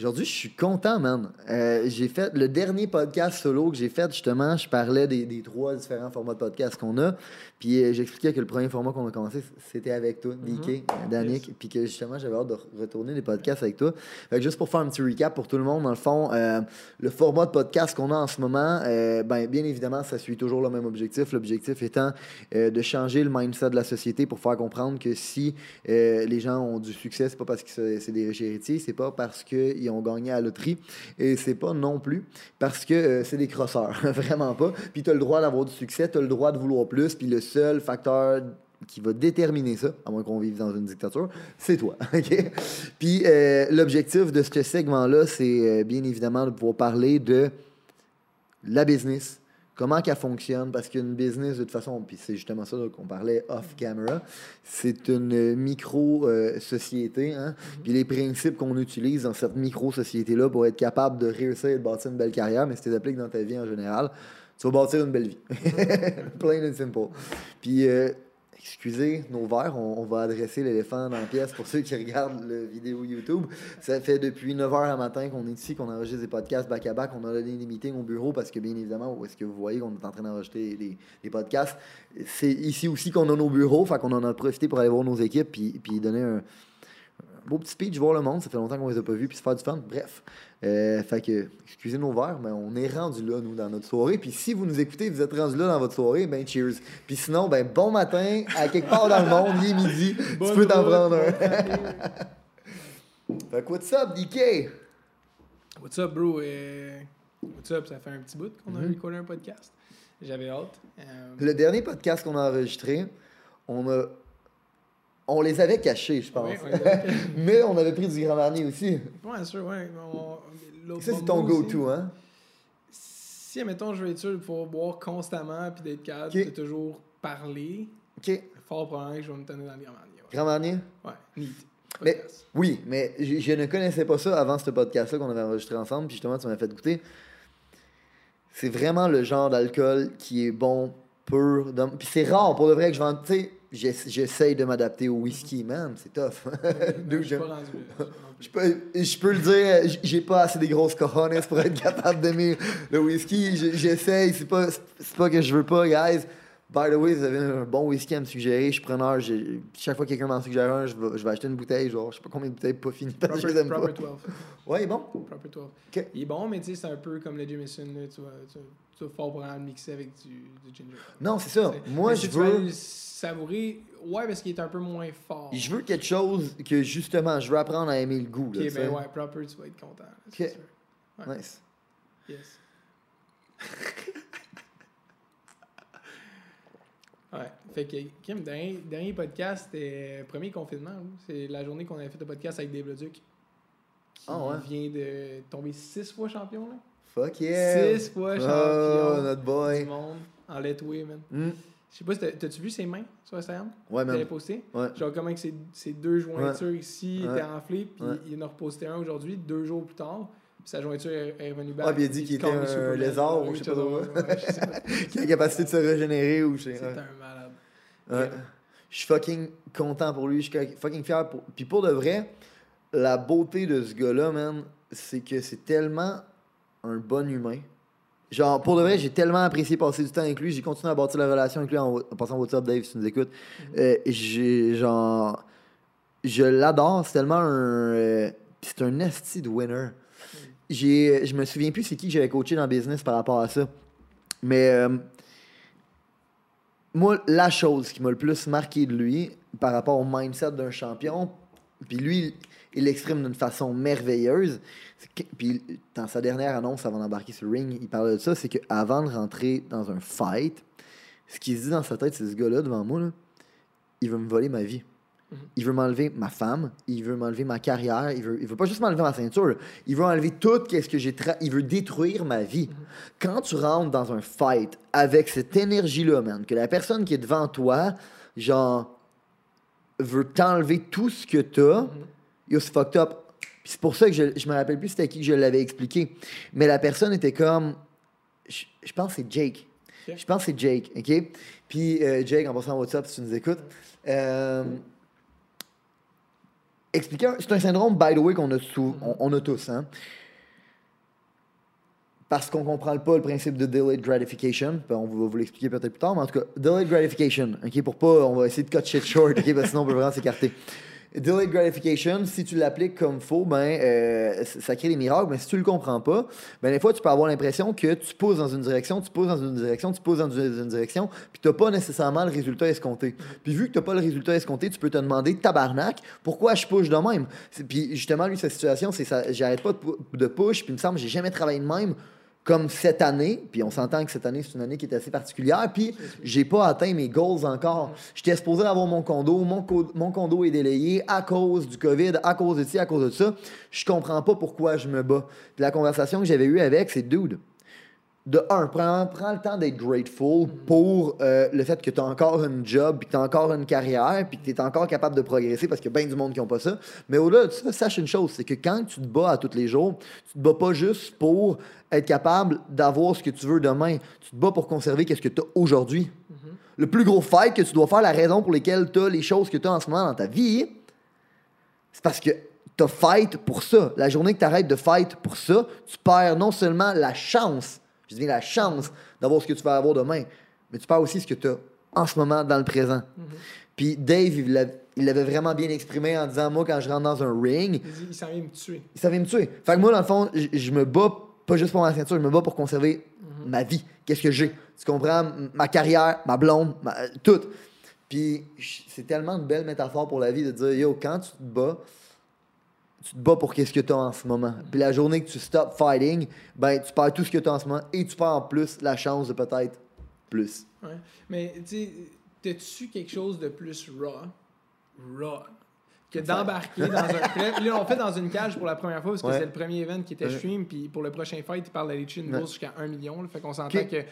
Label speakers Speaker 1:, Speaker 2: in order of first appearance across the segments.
Speaker 1: Aujourd'hui, je suis content, man. Euh, j'ai fait le dernier podcast solo que j'ai fait, justement, je parlais des, des trois différents formats de podcast qu'on a. Puis euh, j'expliquais que le premier format qu'on a commencé, c'était avec toi, DK, Danick. Puis que justement, j'avais hâte de retourner des podcasts avec toi. Fait que juste pour faire un petit recap pour tout le monde, dans le fond, euh, le format de podcast qu'on a en ce moment, ben, bien évidemment, ça suit toujours le même objectif. L'objectif étant de changer le mindset de la société pour faire comprendre que si les gens ont du succès, c'est pas parce que c'est des riches héritiers, c'est pas parce qu'ils ont gagné à la loterie. Et c'est pas non plus parce que euh, c'est des crosseurs. Vraiment pas. Puis tu as le droit d'avoir du succès, tu as le droit de vouloir plus. Puis le seul facteur qui va déterminer ça, à moins qu'on vive dans une dictature, c'est toi. Puis euh, l'objectif de ce segment-là, c'est euh, bien évidemment de pouvoir parler de la business, comment qu'elle fonctionne, parce qu'une business, de toute façon, puis c'est justement ça qu'on parlait off-camera, c'est une micro-société, hein? Mm-hmm. puis les principes qu'on utilise dans cette micro-société-là pour être capable de réussir et de bâtir une belle carrière, mais si tu appliques dans ta vie en général, tu vas bâtir une belle vie. Plain and simple. Puis... Euh, excusez nos verres, on, va adresser l'éléphant dans la pièce pour ceux qui regardent la vidéo YouTube. Ça fait depuis 9h à matin qu'on est ici, qu'on enregistre des podcasts back-à-back. On a donné des meetings au bureau parce que, bien évidemment, où est-ce que vous voyez qu'on est en train d'enregistrer des, des, podcasts? C'est ici aussi qu'on a nos bureaux, fait qu'on en a profité pour aller voir nos équipes puis, puis donner un, beau petit speech, voir le monde. Ça fait longtemps qu'on les a pas vus, puis se faire du fun. Bref. Euh, fait que, excusez nos verres, mais on est rendu là, nous, dans notre soirée. Puis si vous nous écoutez, vous êtes rendu là dans votre soirée, ben cheers. Puis sinon, ben bon matin, à quelque part dans le monde, il est midi. tu peux t'en prendre un. fait que, what's up, DK?
Speaker 2: What's up, bro? Euh, what's up? Ça fait un petit bout qu'on a mm un podcast. J'avais hâte. Euh,
Speaker 1: le dernier podcast qu'on a enregistré, on a on les avait cachés, je pense. Mais on avait pris du Grand Marnier aussi.
Speaker 2: Ouais, sûr, ouais.
Speaker 1: ça, c'est ton go-to, hein?
Speaker 2: Si, admettons, je veux être sûr de pouvoir boire constamment puis d'être capable de toujours parler,
Speaker 1: OK.
Speaker 2: fort probablement que je vais me tenir dans le Grand Marnier.
Speaker 1: Grand Marnier?
Speaker 2: Ouais, neat.
Speaker 1: Mais, oui, mais je, ne connaissais pas ça avant ce podcast-là qu'on avait enregistré ensemble, puis justement, tu m'as fait goûter. C'est vraiment le genre d'alcool qui est bon, pur. Puis c'est rare, pour le vrai, que je vends. Tu sais, j'essaye de m'adapter au whisky, man. C'est tough.
Speaker 2: je,
Speaker 1: peux, je peux le dire, j'ai pas assez des grosses cojones pour être capable d'aimer le whisky. J'essaye, c'est pas, pas que je veux pas, guys. By the way, vous avez un bon whisky à me suggérer, je suis preneur. Chaque fois que quelqu'un m'en suggère un, je vais, je vais, acheter une bouteille, genre, je sais pas combien de bouteilles pas finies que je
Speaker 2: pas. 12.
Speaker 1: Ouais, il est bon?
Speaker 2: Proper 12. Il est bon, mais tu sais, c'est un peu comme le Jameson, tu vois, tu, tu vas fort pour le mixer avec du, du ginger.
Speaker 1: Non, c'est ça. Moi, je veux.
Speaker 2: savourer, ouais, parce qu'il est un peu moins fort.
Speaker 1: Je veux quelque chose que justement, je veux apprendre à aimer le goût.
Speaker 2: Ok, ben ouais, proper, tu vas être content.
Speaker 1: Ok. Nice.
Speaker 2: Yes. Ouais. Fait que, Kim, dernier, dernier podcast, c'était premier confinement. C'est la journée qu'on avait fait le podcast avec Dave Leduc. Qui
Speaker 1: oh, ouais.
Speaker 2: vient de tomber six fois champion, là.
Speaker 1: Fuck yeah!
Speaker 2: Six fois oh, champion
Speaker 1: notre boy.
Speaker 2: du monde en letway, man.
Speaker 1: Mm.
Speaker 2: Je sais pas, si t'as-tu vu ses mains sur Instagram?
Speaker 1: Ouais, man.
Speaker 2: T'avais posté?
Speaker 1: Ouais.
Speaker 2: Genre, comment que ces, deux jointures ici étaient enflées, puis il en a reposté un aujourd'hui, deux jours plus tard sa jointure est, revenue back.
Speaker 1: Ah, puis il a dit qu'il était un lézard ou je sais pas trop. Qui a la capacité de se régénérer ou je sais
Speaker 2: C'est un
Speaker 1: Ouais. Je suis fucking content pour lui. Je suis fucking fier. Pour... Puis pour de vrai, la beauté de ce gars-là, man, c'est que c'est tellement un bon humain. Genre, pour de vrai, j'ai tellement apprécié passer du temps avec lui. J'ai continué à bâtir la relation avec lui en, passant au WhatsApp, Dave, si tu nous écoutes. Mm-hmm. Euh, j'ai, genre, je l'adore. C'est tellement un. Euh, c'est un esti de winner j'ai, je me souviens plus c'est qui que j'avais coaché dans le business par rapport à ça. Mais euh, moi, la chose qui m'a le plus marqué de lui par rapport au mindset d'un champion, puis lui, il l'exprime d'une façon merveilleuse. puis dans sa dernière annonce avant d'embarquer sur ring, il parlait de ça, c'est qu'avant de rentrer dans un fight, ce qu'il se dit dans sa tête, c'est ce gars-là devant moi, il veut me voler ma vie. Il veut m'enlever ma femme, il veut m'enlever ma carrière, il veut, il veut pas juste m'enlever ma ceinture, il veut enlever tout ce que j'ai tra... il veut détruire ma vie. Quand tu rentres dans un fight avec cette énergie-là, man, que la personne qui est devant toi, genre, veut t'enlever tout ce que t'as, mm -hmm. fucked up. C'est pour ça que je, je me rappelle plus c'était qui que je l'avais expliqué. Mais la personne était comme, je, je pense que c'est Jake. Je pense que c'est Jake, OK? Puis euh, Jake, en passant WhatsApp, si tu nous écoutes, euh, expliquer, c'est un syndrome, by the way, qu'on a, sous, on, on, a tous, hein? Parce qu'on comprend pas le principe de delayed gratification. On va vous l'expliquer peut-être plus tard, mais en tout cas, delayed gratification, OK? Pour pas, on va essayer de cut shit short, OK? Parce que sinon, on peut vraiment s'écarter. Delayed gratification, si tu l'appliques comme faut, ben, euh, ça crée des miracles. Mais si tu le comprends pas, ben, des fois, tu peux avoir l'impression que tu pousses dans une direction, tu pousses dans une direction, tu pousses dans une direction, puis tu n'as pas nécessairement le résultat escompté. Puis vu que tu n'as pas le résultat escompté, tu peux te demander, tabarnak, pourquoi je push de même? Puis justement, lui, sa situation, c'est ça, j'arrête pas de push, puis il me semble j'ai jamais travaillé de même comme cette année, puis on s'entend que cette année, c'est une année qui est assez particulière, puis j'ai pas atteint mes goals encore. J'étais supposé avoir mon condo, mon, co mon, condo est délayé à cause du COVID, à cause de ci, à cause de ça. Je comprends pas pourquoi je me bats. Puis la conversation que j'avais eue avec, c'est dude. De un, prends, prends le temps d'être grateful pour euh, le fait que tu as encore un job, puis que tu as encore une carrière, puis que tu es encore capable de progresser parce qu'il y a bien du monde qui n'ont pas ça. Mais au-delà de ça, sache une chose, c'est que quand tu te bats à tous les jours, tu te bats pas juste pour être capable d'avoir ce que tu veux demain. Tu te bats pour conserver ce que tu as aujourd'hui. Mm-hmm. Le plus gros fight que tu dois faire, la raison pour laquelle tu as les choses que tu as en ce moment dans ta vie, c'est parce que tu as fight pour ça. La journée que tu arrêtes de fight pour ça, tu perds non seulement la chance, je dis la chance d'avoir ce que tu vas avoir demain, mais tu perds aussi ce que tu as en ce moment dans le présent. Mm-hmm. Puis Dave, il l'avait vraiment bien exprimé en disant Moi, quand je rentre dans un ring.
Speaker 2: Il, s'en vient me tuer.
Speaker 1: Il s'en vient me tuer. Fait que moi, dans le fond, je me bats pas juste pour ma ceinture, je me bats pour conserver mhm. ma vie. Qu'est-ce que j'ai? Tu comprends? Ma carrière, ma blonde, tout. Puis c'est tellement une belle métaphore pour la vie de dire, yo, quand tu te bats, tu te bats pour qu'est-ce que tu as en ce moment. Puis la journée que tu stop fighting, ben tu perds tout ce que tu as en ce moment et tu perds en plus la chance de peut-être plus.
Speaker 2: Ouais. Mais tu sais, as-tu quelque chose de plus raw? Raw que d'embarquer dans un. Là, on fait dans une cage pour la première fois parce que c'est le premier event qui était stream. Puis pour le prochain fight, il parle d'aller tuer une bourse jusqu'à 1 million. fait qu'on s'entend que,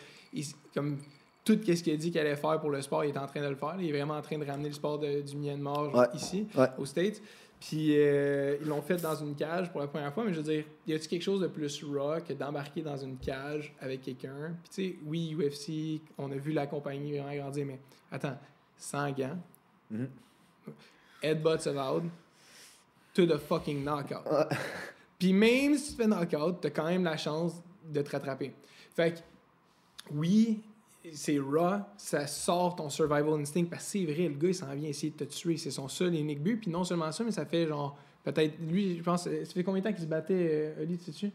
Speaker 2: comme tout ce qu'il a dit qu'il allait faire pour le sport, il est en train de le faire. Il est vraiment en train de ramener le sport de, du Myanmar ici, aux States. Puis euh, ils l'ont fait dans une cage pour la première fois, mais je veux dire, y a-t-il quelque chose de plus raw que d'embarquer dans une cage avec quelqu'un? Puis tu sais, oui, UFC, on a vu la compagnie vraiment grandir, mais attends, sans gants. Mm-hmm headbutts allowed to the fucking knockout. Puis même si tu fais knockout, t'as quand même la chance de te rattraper. Fait que, oui, c'est raw, ça sort ton survival instinct parce que c'est vrai, le gars il s'en vient essayer de te tuer, c'est son seul et unique but. Puis non seulement ça, mais ça fait genre, peut-être, lui, je pense, ça fait combien de temps qu'il se battait, euh, Oli, tu sais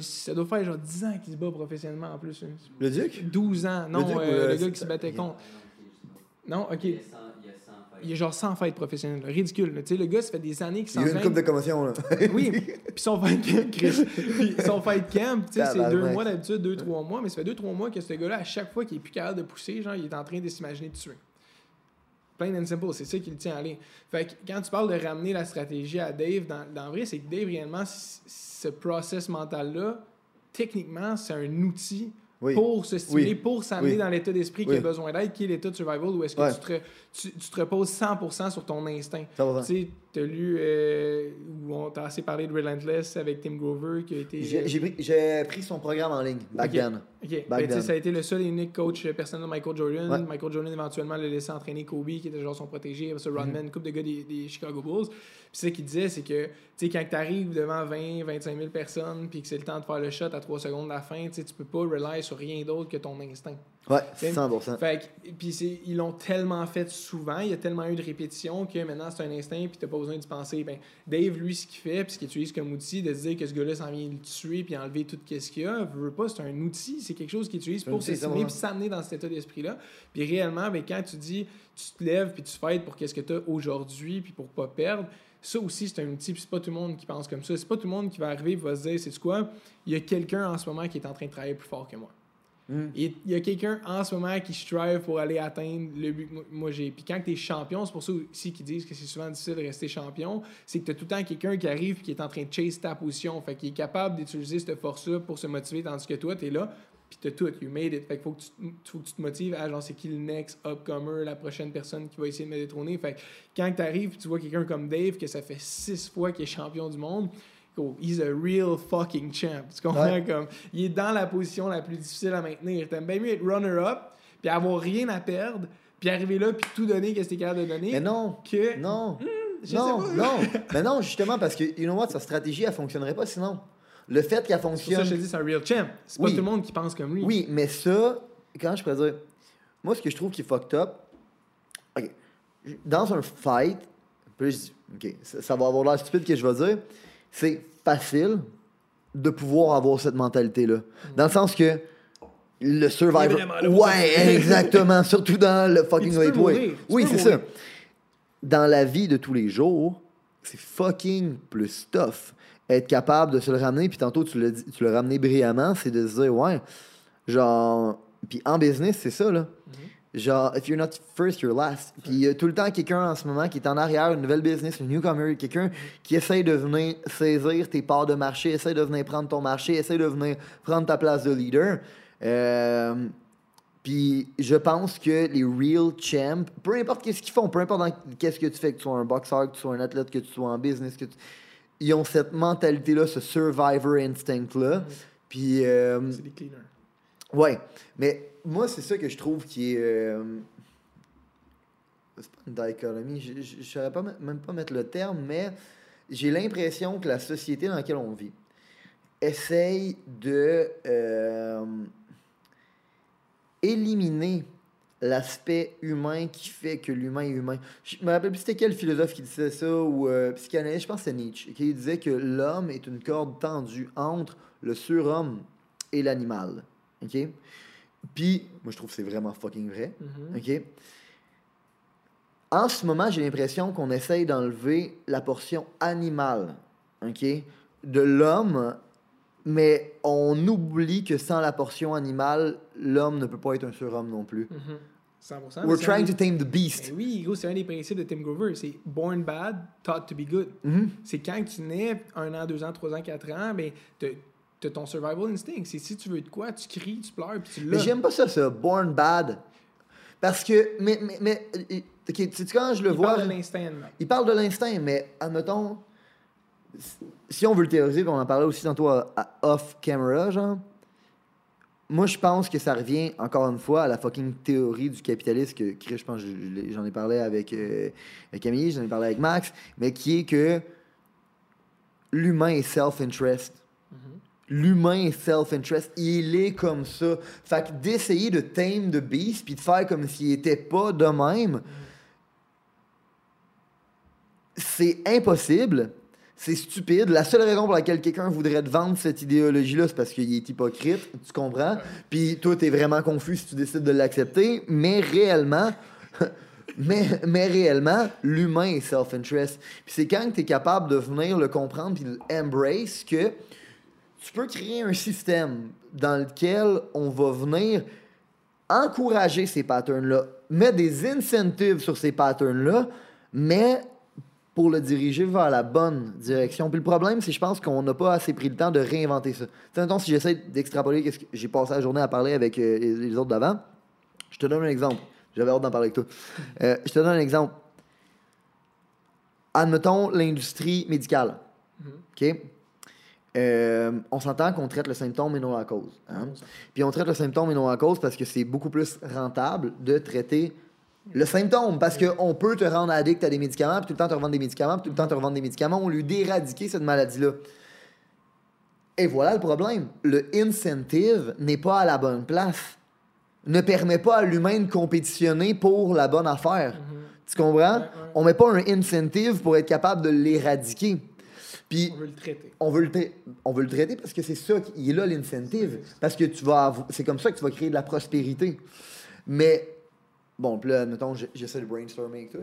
Speaker 2: ça doit faire genre 10 ans qu'il se bat professionnellement en plus.
Speaker 1: Le Duc?
Speaker 2: 12 ans. Non, le, euh, le gars qui se battait contre. Non, ok. Il y a genre 100 fights professionnels. Ridicule. Tu sais, le gars, ça fait des années qu'il s'entraîne.
Speaker 1: Il y a une coupe de commotion, là.
Speaker 2: oui. Puis son fight camp, Puis son fight camp, tu sais, c'est deux mois d'habitude, deux, trois mois. Mais ça fait deux, trois mois que ce gars-là, à chaque fois qu'il est plus capable de pousser, genre, il est en train de s'imaginer de tuer. Plain and simple, c'est ça qui le tient à aller. Fait que quand tu parles de ramener la stratégie à Dave, dans, dans vrai, c'est que Dave, réellement, ce process mental-là, techniquement, c'est un outil pour se stimuler, pour s'amener dans l'état d'esprit qui a besoin d'aide, qui est l'état de survival, où est-ce que tu, te, tu, tu, te reposes 100% sur ton instinct. Tu sais, tu as lu, euh, ou on t'a assez parlé de Relentless avec Tim Grover qui a été.
Speaker 1: J'ai pris, pris, son programme en ligne, back then.
Speaker 2: OK. Ben, ça a été le seul et unique coach personnel de Michael Jordan. Michael Jordan, éventuellement, l'a laissé entraîner Kobe, qui était genre son protégé, ce Rodman, mm-hmm. coupe de gars des, des Chicago Bulls. Puis ce qu'il disait, c'est que, tu sais, quand tu arrives devant 20, 25 000 personnes, puis que c'est le temps de faire le shot à 3 secondes de la fin, tu peux pas rely sur rien d'autre que ton instinct.
Speaker 1: Ouais, 100%.
Speaker 2: Fait puis ils l'ont tellement fait souvent, il y a tellement eu de répétitions que maintenant c'est un instinct puis t'as pas besoin d'y penser. Ben, Dave, lui, ce qu'il fait, puis ce qu'il utilise comme outil, de se dire que ce gars-là s'en vient le tuer puis enlever tout ce qu'il y a, veut pas, c'est un outil, c'est quelque chose qu'il utilise pour s'estimer puis s'amener dans cet état d'esprit-là. Puis réellement, ben, quand tu dis, tu te lèves puis tu fêtes pour qu'est-ce que tu as aujourd'hui puis pour pas perdre, ça aussi, c'est un outil, puis c'est pas tout le monde qui pense comme ça. C'est pas tout le monde qui va arriver et va se dire, c'est quoi, il y a quelqu'un en ce moment qui est en train de travailler plus fort que moi.
Speaker 1: Mm.
Speaker 2: Et il y a quelqu'un en ce moment qui strive pour aller atteindre le but. que moi- j'ai. Puis quand tu es champion, c'est pour ça aussi qu'ils disent que c'est souvent difficile de rester champion, c'est que tu as tout le temps quelqu'un qui arrive et qui est en train de chase ta position. Fait qu'il est capable d'utiliser cette force-là pour se motiver, tandis que toi, tu es là. Puis t'as tout, you made it. Fait qu'il faut que tu te motives à genre c'est qui le next upcomer, la prochaine personne qui va essayer de me détrôner. Fait que quand t'arrives, tu vois quelqu'un comme Dave, que ça fait six fois qu'il est champion du monde, oh, he's a real fucking champ. Tu comprends?
Speaker 1: Ouais.
Speaker 2: Comme, il est dans la position la plus difficile à maintenir. T'aimes bien mieux être runner-up, puis avoir rien à perdre, puis arriver là, puis tout donner qu'est-ce que t'es capable de donner.
Speaker 1: Mais non,
Speaker 2: Que...
Speaker 1: non,
Speaker 2: je
Speaker 1: non,
Speaker 2: sais pas.
Speaker 1: non. Mais non, justement, parce que, you know what, sa stratégie, elle fonctionnerait pas sinon. Le fait qu'elle
Speaker 2: C'est pour ça
Speaker 1: fonctionne.
Speaker 2: je te dis, c'est un real champ. C'est
Speaker 1: Oui.
Speaker 2: pas tout le monde qui pense comme lui.
Speaker 1: Oui, mais ça, quand je pourrais dire, moi, ce que je trouve qui est fucked up, ok, dans un fight, puis je dis, ok, ça, ça va avoir l'air stupide que je vais dire, c'est facile de pouvoir avoir cette mentalité-là. Dans le sens que le survivor. Ouais, exactement. Surtout dans le fucking lightweight. Oui, c'est ça. Dans la vie de tous les jours, c'est fucking plus tough. Être capable de se le ramener, puis tantôt tu l'as ramené brillamment, c'est de se dire, ouais, genre, puis en business, c'est ça, là.
Speaker 2: Mm-hmm.
Speaker 1: Genre, if you're not first, you're last. Puis il y a tout le temps quelqu'un en ce moment qui est en arrière, une nouvelle business, un newcomer, quelqu'un qui essaye de venir saisir tes parts de marché, essaye de venir prendre ton marché, essaye de venir prendre ta place de leader. Euh, puis je pense que les real champs, peu importe qu'est-ce qu'ils font, peu importe qu'est-ce que tu fais, que tu sois un boxeur, que tu sois un athlète, que tu sois en business, que tu- ils ont cette mentalité-là, ce survivor instinct-là. Puis, euh,
Speaker 2: C'est des cleaners.
Speaker 1: ouais, mais moi, c'est ça que je trouve qui est. euh, c'est pas une dichotomie, je- ne saurais pas, me- même pas mettre le terme, mais j'ai l'impression que la société dans laquelle on vit essaye de euh, éliminer l'aspect humain qui fait que l'humain est humain. Je me rappelle plus c'était quel philosophe qui disait ça ou euh, psychanalyste, je pense que c'est Nietzsche, qui disait que l'homme est une corde tendue entre le surhomme et l'animal. OK? Puis, moi je trouve que c'est vraiment fucking vrai.
Speaker 2: Mhm.
Speaker 1: OK? En ce moment, j'ai l'impression qu'on essaye d'enlever la portion animale, OK? De l'homme, mais on oublie que sans la portion animale, l'homme ne peut pas être un surhomme non plus.
Speaker 2: Mhm. 100%.
Speaker 1: We're
Speaker 2: mais c'est un
Speaker 1: trying to tame the beast.
Speaker 2: Ben oui, gros, c'est un des principes de Tim Grover. C'est born bad, taught to be good.
Speaker 1: Mhm.
Speaker 2: C'est quand tu nais, un an, deux ans, trois ans, quatre ans, ben, t'as ton survival instinct. C'est si tu veux de quoi, tu cries, tu pleures, puis tu
Speaker 1: Mais
Speaker 2: l'as.
Speaker 1: j'aime pas ça, ça, born bad. Parce que, mais, mais, mais tu sais quand je le
Speaker 2: Il
Speaker 1: vois.
Speaker 2: parle de l'instinct.
Speaker 1: Il parle de l'instinct, mais admettons, si on veut le théoriser, puis on en parlait aussi tantôt à- à off-camera, genre, moi je pense que ça revient encore une fois à la fucking théorie du capitalisme que, Chris, je pense, j'en ai parlé avec, euh, avec Camille, j'en ai parlé avec Max, mais qui est que l'humain est self-interest. L'humain est self-interest. Il est comme ça. Fait que d'essayer de tame the beast puis de faire comme s'il était pas de même, c'est impossible. C'est stupide. La seule raison pour laquelle quelqu'un voudrait te vendre cette idéologie-là, c'est parce qu'il est hypocrite, tu comprends? Puis toi, t'es vraiment confus si tu décides de l'accepter, mais réellement, mais, mais réellement, l'humain est self-interest. Puis c'est quand tu es capable de venir le comprendre puis de l'embrace que tu peux créer un système dans lequel on va venir encourager ces patterns-là, mettre des incentives sur ces patterns-là, mais pour le diriger vers la bonne direction. Puis le problème, c'est que je pense qu'on n'a pas assez pris le temps de réinventer ça. Tu sais, mettons, si j'essaie d'extrapoler ce que j'ai passé la journée à parler avec euh, les, les autres d'avant, je te donne un exemple. J'avais hâte d'en parler avec toi. Euh, je te donne un exemple. Admettons l'industrie médicale. OK? Euh, on s'entend qu'on traite le symptôme et non la cause. hein? Puis on traite le symptôme et non la cause parce que c'est beaucoup plus rentable de traiter le symptôme. Parce qu'on peut te rendre addict à des médicaments, puis tout le temps te revendre des médicaments, puis tout le temps te revendre des médicaments au lieu d'éradiquer cette maladie-là. Et voilà le problème. Le incentive n'est pas à la bonne place. Ne permet pas à l'humain de compétitionner pour la bonne affaire. Tu comprends? On met pas un incentive pour être capable de l'éradiquer. Puis
Speaker 2: On veut le traiter.
Speaker 1: on veut le, tra- on veut le traiter parce que c'est ça qui est là l'incentive. Parce que tu vas c'est comme ça que tu vas créer de la prospérité. Mais bon, puis là, mettons, j'essaie de brainstormer avec toi.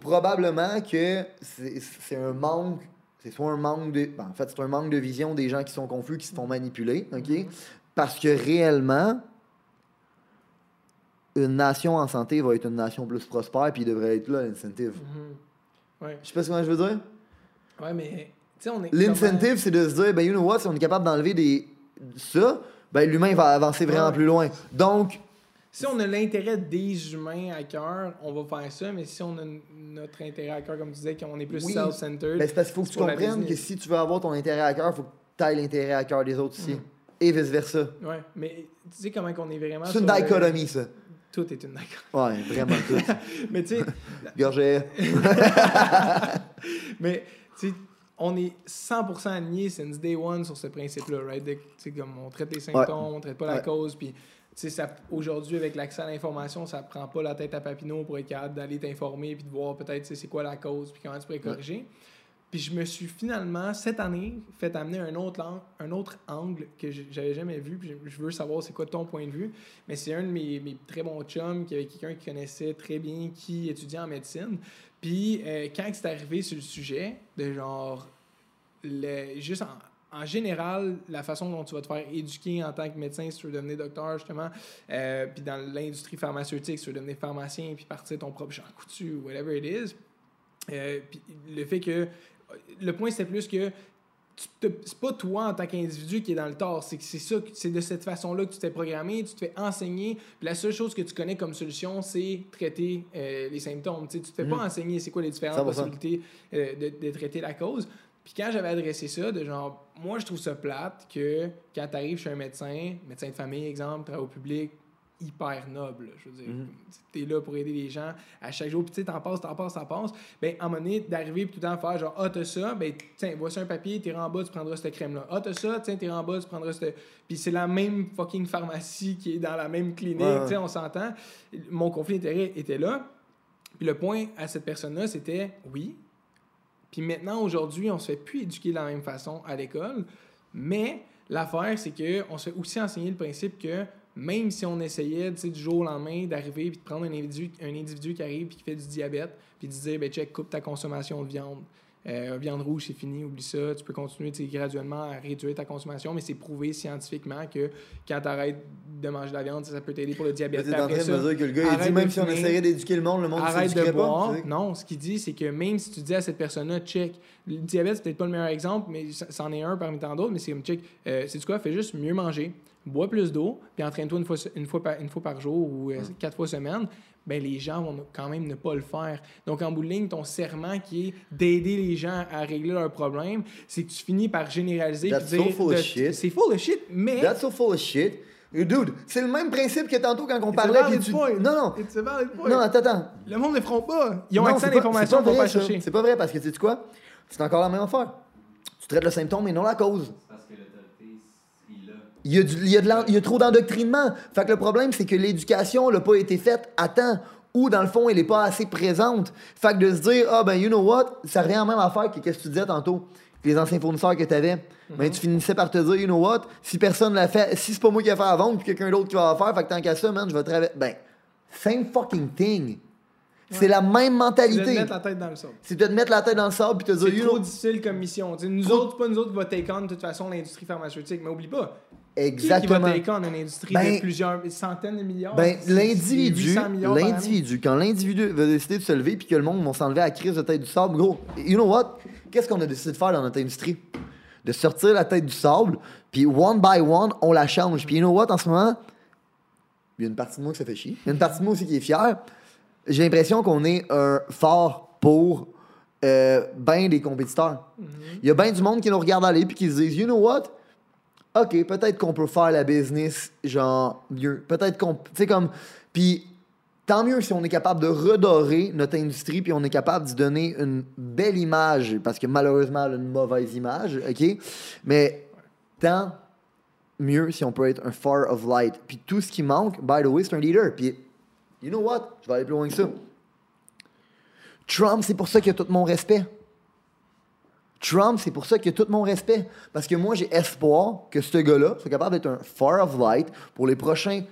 Speaker 1: Probablement que c'est un manque, c'est soit un manque de, ben, en fait, c'est un manque de vision des gens qui sont confus, qui se font manipuler, ok? Parce que réellement, une nation en santé va être une nation plus prospère, puis il devrait être là, l'incentive.
Speaker 2: Mhm. Ouais.
Speaker 1: Je sais pas ce que je veux dire.
Speaker 2: Ouais, mais.
Speaker 1: L'incentive, c'est de se dire, ben, you know what, si on est capable d'enlever des... ça, ben, l'humain va avancer vraiment
Speaker 2: Ouais.
Speaker 1: plus loin. Donc,
Speaker 2: Si on a l'intérêt des humains à cœur, on va faire ça, mais si on a notre intérêt à cœur, comme tu disais, qu'on est plus
Speaker 1: Oui.
Speaker 2: self-centered.
Speaker 1: ben, c'est parce qu'il faut que tu comprennes que si tu veux avoir ton intérêt à cœur, il faut que tu ailles l'intérêt à cœur des autres aussi.
Speaker 2: Mm.
Speaker 1: Et vice-versa.
Speaker 2: Ouais, mais tu sais comment qu'on est vraiment.
Speaker 1: C'est une
Speaker 2: le-
Speaker 1: dichotomie, ça.
Speaker 2: Tout est une dichotomie.
Speaker 1: Ouais, vraiment tout.
Speaker 2: mais tu sais,
Speaker 1: Gorgé.
Speaker 2: mais sais, on est 100% aligné since day one sur ce principe-là, right? De- comme on traite les symptômes, on traite pas la
Speaker 1: Ouais.
Speaker 2: cause, puis aujourd'hui, avec l'accès à l'information, ça prend pas la tête à Papineau pour être capable d'aller t'informer puis de voir peut-être c'est quoi la cause puis comment tu pourrais corriger. Puis je me suis finalement, cette année, fait amener un autre, lang- un autre angle que j'avais jamais vu. Puis je veux savoir c'est quoi ton point de vue. Mais c'est un de mes, mes très bons chums qui avait quelqu'un qui connaissait très bien, qui étudiait en médecine. Puis euh, quand c'est arrivé sur le sujet, de genre, le, juste en, en général, la façon dont tu vas te faire éduquer en tant que médecin, si tu veux devenir docteur, justement, euh, puis dans l'industrie pharmaceutique, si tu veux devenir pharmacien, puis partir ton propre champ coutu, whatever it is. Euh, puis le fait que. Le point, c'est plus que. C'est pas toi en tant qu'individu qui est dans le tort, c'est que c'est ça, c'est de cette façon-là que tu t'es programmé, tu te fais enseigner, puis la seule chose que tu connais comme solution, c'est traiter euh, les symptômes. Tu sais, tu te fais pas
Speaker 1: Mhm.
Speaker 2: enseigner c'est quoi les différentes
Speaker 1: 100%.
Speaker 2: possibilités euh, de, de traiter la cause. Puis quand j'avais adressé ça, de genre, moi je trouve ça plate que quand tu arrives chez un médecin, médecin de famille, exemple, travail au public, hyper noble. Je veux dire,
Speaker 1: Mhm.
Speaker 2: tu es là pour aider les gens à chaque jour, puis tu sais, t'en passes, t'en passes, t'en passes. Ben, à un moment donné, d'arriver tout le temps faire genre, ah, t'as ça, ben, tiens, voici un papier, t'es en bas, tu prendras cette crème-là. Ah, t'as ça, tiens, t'es en bas, tu prendras cette. Puis c'est la même fucking pharmacie qui est dans la même clinique,
Speaker 1: ouais.
Speaker 2: tu sais, on s'entend. Mon conflit d'intérêt était là. Puis le point à cette personne-là, c'était oui. Puis maintenant, aujourd'hui, on se fait plus éduquer de la même façon à l'école. Mais l'affaire, c'est qu'on se fait aussi enseigner le principe que même si on essayait tu du jour au lendemain d'arriver puis de prendre un individu, un individu qui arrive puis qui fait du diabète, puis de dire, ben check, coupe ta consommation de viande. Euh, viande rouge, c'est fini, oublie ça. Tu peux continuer tu graduellement à réduire ta consommation, mais c'est prouvé scientifiquement que quand tu arrêtes de manger de la viande, ça, peut t'aider pour le
Speaker 1: Tu
Speaker 2: diabète.
Speaker 1: es
Speaker 2: Puis
Speaker 1: en train
Speaker 2: après
Speaker 1: de me
Speaker 2: ça,
Speaker 1: dire que le gars, il dit même si on essayait d'éduquer le monde, le monde
Speaker 2: Arrête de
Speaker 1: pas.
Speaker 2: boire.
Speaker 1: tu sais.
Speaker 2: Non, ce qu'il dit, c'est que même si tu dis à cette personne-là, check, le diabète, c'est peut-être pas le meilleur exemple, mais c'en est un parmi tant d'autres, mais c'est comme check, euh, c'est quoi, fais juste mieux manger, bois plus d'eau, puis entraîne-toi une fois, une, fois par, une fois par jour ou euh, quatre fois semaine. Ben, les gens vont quand même ne pas le faire. Donc, en bout de ligne, ton serment qui est d'aider les gens à régler leurs problèmes, c'est que tu finis par généraliser.
Speaker 1: That's so
Speaker 2: dire
Speaker 1: full of shit.
Speaker 2: C'est full of shit, mais.
Speaker 1: That's so full of shit. Dude, c'est le même principe que tantôt quand on
Speaker 2: It's
Speaker 1: parlait. puis tu-. Non, non. Non, attends, attends.
Speaker 2: Le monde ne feront pas. Ils ont
Speaker 1: Non,
Speaker 2: accès à
Speaker 1: c'est pas-
Speaker 2: l'information, vont
Speaker 1: pas
Speaker 2: chercher.
Speaker 1: C'est pas vrai parce que tu sais quoi? C'est encore la même affaire. Tu traites le symptôme mais non la cause.
Speaker 3: Il
Speaker 1: y, a du- il, y a de il y a trop d'endoctrinement. Fait que le problème, c'est que l'éducation n'a pas été faite à temps ou, dans le fond, elle n'est pas assez présente. Fait que de se dire, ah ben, you know what, ça revient à la même affaire que qu'est-ce que tu disais tantôt, que les anciens fournisseurs que tu avais. Ben, tu finissais par te dire, you know what, si personne l'a fait, si c'est pas moi qui ai fait la vente, puis quelqu'un d'autre qui va la faire, fait que tant qu'à ça, man, je vais travailler. Ben, same fucking thing. C'est la même
Speaker 2: Tu dois te
Speaker 1: mentalité.
Speaker 2: mettre la tête dans le sol.
Speaker 1: C'est de te mettre la tête dans le sable puis te dire,
Speaker 2: C'est trop
Speaker 1: know.
Speaker 2: difficile comme mission. Tu sais, nous autres, c'est pas nous autres va take on de toute façon l'industrie pharmaceutique. Mais oublie pas, qui qui
Speaker 1: Exactement.
Speaker 2: va on une industrie
Speaker 1: Ben-
Speaker 2: de plusieurs centaines de milliards?
Speaker 1: Ben, l'individu,
Speaker 2: 800 milliards par année.
Speaker 1: l'individu, quand l'individu va décider de se lever puis que le monde va s'enlever à la crise de tête du sable, gros, you know what? Qu'est-ce qu'on a décidé de faire dans notre industrie? De sortir la tête du sable, puis one by one, on la change. Puis you know what, en ce moment, il y a une partie de moi qui se fait chier. Il y a une partie de moi aussi qui est fière. J'ai l'impression qu'on est un fort pour euh, ben des compétiteurs. Il y a bien du monde qui nous regarde aller puis qui se disent, you know what? OK, peut-être qu'on peut faire la business, genre, mieux. Peut-être qu'on. Tu sais, comme. Puis, tant mieux si on est capable de redorer notre industrie, puis on est capable d'y donner une belle image, parce que malheureusement, elle a une mauvaise image, OK? Mais, tant mieux si on peut être un far of light. Puis, tout ce qui manque, by the way, c'est un leader. Puis, you know what? Je vais aller plus loin que ça. Trump, c'est pour ça qu'il a tout mon respect. Trump, c'est pour ça qu'il a tout mon respect. Parce que moi, j'ai espoir que ce gars-là soit capable d'être un far of light pour les prochains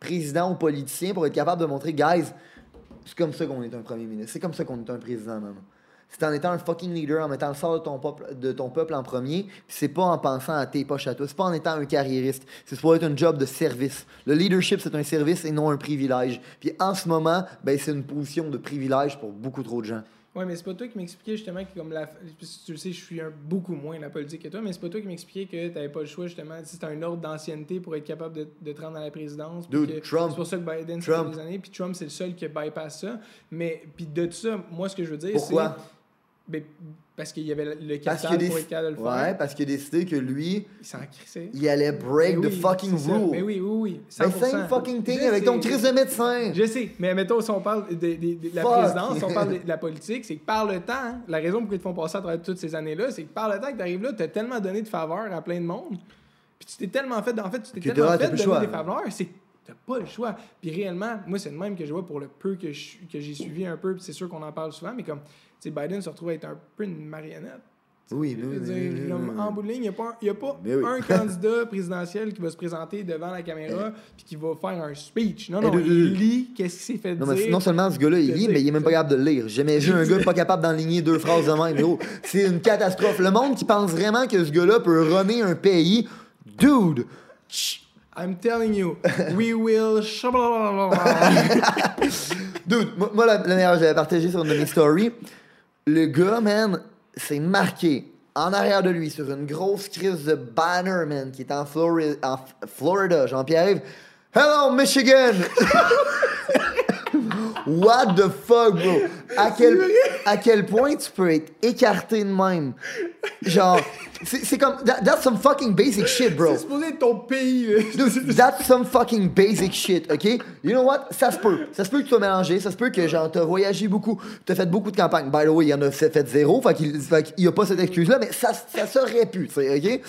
Speaker 1: présidents ou politiciens pour être capable de montrer, guys, c'est comme ça qu'on est un premier ministre. C'est comme ça qu'on est un président, man. c'est en étant un fucking leader, en mettant le sort de ton peuple, en premier, puis c'est pas en pensant à tes poches à toi, c'est pas en étant un carriériste, c'est supposé être un job de service. Le leadership, c'est un service et non un privilège. Puis en ce moment, ben, c'est une position de privilège pour beaucoup trop de gens.
Speaker 2: Ouais, mais c'est pas toi qui m'expliquais justement que, comme la. Tu le sais, je suis un, beaucoup moins la politique que toi, mais c'est pas toi qui m'expliquais que t'avais pas le choix, justement. Si c'était un ordre d'ancienneté pour être capable de, de te rendre à la présidence.
Speaker 1: Dude, Trump.
Speaker 2: C'est pour ça que Biden, ça fait des années. Puis Trump, c'est le seul qui bypass ça. Mais, puis de tout ça, moi, ce que je veux dire, c'est.
Speaker 1: Pourquoi?
Speaker 2: Parce qu'il y avait le capital pour être capable de le
Speaker 1: ouais,
Speaker 2: faire.
Speaker 1: parce qu'il a décidé que lui,
Speaker 2: Il
Speaker 1: il allait break the fucking rule.
Speaker 2: Ben oui, oui, oui. 100%.
Speaker 1: same fucking thing
Speaker 2: Je
Speaker 1: avec ton crise de médecin.
Speaker 2: Je sais, mais mettons, si on parle de, de- de la présidence, si on parle de, la politique, c'est que par le temps, hein, la raison pour laquelle ils te font passer à travers toutes ces années-là, c'est que par le temps que tu arrives là, tu as tellement donné de faveurs à plein de monde, puis tu t'es tellement fait, en fait, tu t'es tellement fait donner des faveurs, c'est t'as pas le choix. Puis réellement, moi, c'est le même que je vois pour le peu que j'ai suivi un peu, puis c'est sûr qu'on en parle souvent, mais comme, tu sais, Biden se retrouve à être un peu une marionnette.
Speaker 1: Oui,
Speaker 2: Je
Speaker 1: oui,
Speaker 2: dire,
Speaker 1: oui,
Speaker 2: en bout de ligne, il n'y a pas, y a pas
Speaker 1: Mais oui.
Speaker 2: un candidat présidentiel qui va se présenter devant la caméra puis qui va faire un speech. Non,
Speaker 1: Eh,
Speaker 2: non, il lit qu'est-ce qui s'est fait
Speaker 1: Non, mais
Speaker 2: dire.
Speaker 1: non seulement ce gars-là, il lit, mais il est même pas capable de le lire. J'ai jamais vu un gars pas capable d'enligner deux phrases de même. gros. C'est une catastrophe. Le monde qui pense vraiment que ce gars-là peut runner un pays, dude, chut,
Speaker 2: I'm telling you, we will.
Speaker 1: dude, moi, moi, la, la meilleure, j'avais partagé sur une de mes stories. Le gars, man, c'est marqué en arrière de lui sur une grosse crise de banner, man, qui est en, Flori- en Florida. Jean-Pierre, Hello, Michigan! What the fuck, bro? À quel, à quel point tu peux être écarté de même? Genre, c'est comme. that- that's some fucking basic shit, bro.
Speaker 2: C'est supposé être ton pays.
Speaker 1: Dude, that's some fucking basic shit, ok? You know what? Ça se peut. Ça se peut que tu sois mélangé. Ça se peut que, genre, t'as voyagé beaucoup. T'as fait beaucoup de campagnes. By the way, il y en a fait, fait zéro. Fait qu'il fait qu'il y a pas cette excuse-là, mais ça, ça serait pu, tu sais, ok?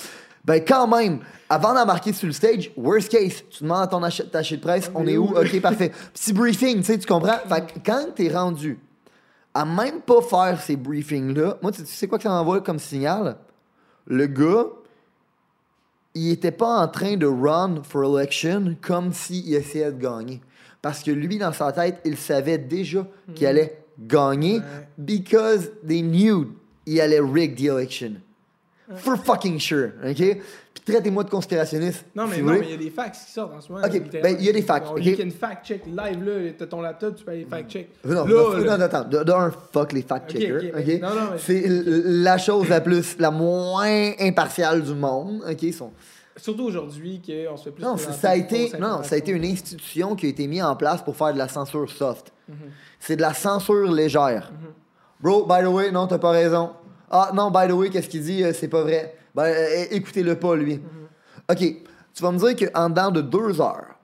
Speaker 1: Ben, quand même, avant d'embarquer sur le stage, worst case, tu demandes à ton ach- attaché de presse, on est où? Ok, parfait. Petit briefing, tu sais, tu comprends? Fait que quand t'es rendu à même pas faire ces briefings-là, moi, tu sais quoi que ça m'envoie comme signal? Le gars, il était pas en train de run for election comme s'il essayait de gagner. Parce que lui, dans sa tête, il savait déjà qu'il allait gagner because they knew il allait rig the election. For fucking sure, OK? Puis traitez-moi de conspirationniste.
Speaker 2: Non, mais
Speaker 1: si
Speaker 2: non, mais il y a des facts qui sortent en ce moment.
Speaker 1: Ok, ben, il y a des facts,
Speaker 2: On une fact-check live, là. T'as ton laptop, tu peux aller fact-check.
Speaker 1: Non,
Speaker 2: là,
Speaker 1: non,
Speaker 2: là.
Speaker 1: non, attends. De- D'un, fuck les fact-checkers.
Speaker 2: ok,
Speaker 1: OK?
Speaker 2: mais- non, non, mais-
Speaker 1: C'est la chose la plus, la moins impartiale du monde. OK? Ils sont-
Speaker 2: Surtout aujourd'hui, qu'on se fait plus.
Speaker 1: Non, ça a
Speaker 2: de
Speaker 1: été, non, ça a été une institution qui a été mise en place pour faire de la censure soft.
Speaker 2: Mhm.
Speaker 1: C'est de la censure légère. Bro, by the way, non, t'as pas raison. Ah, non, by the way, qu'est-ce qu'il dit, euh, c'est pas vrai. Ben, écoutez-le pas, lui.
Speaker 2: Mhm.
Speaker 1: OK, tu vas me dire qu'en dedans de deux heures,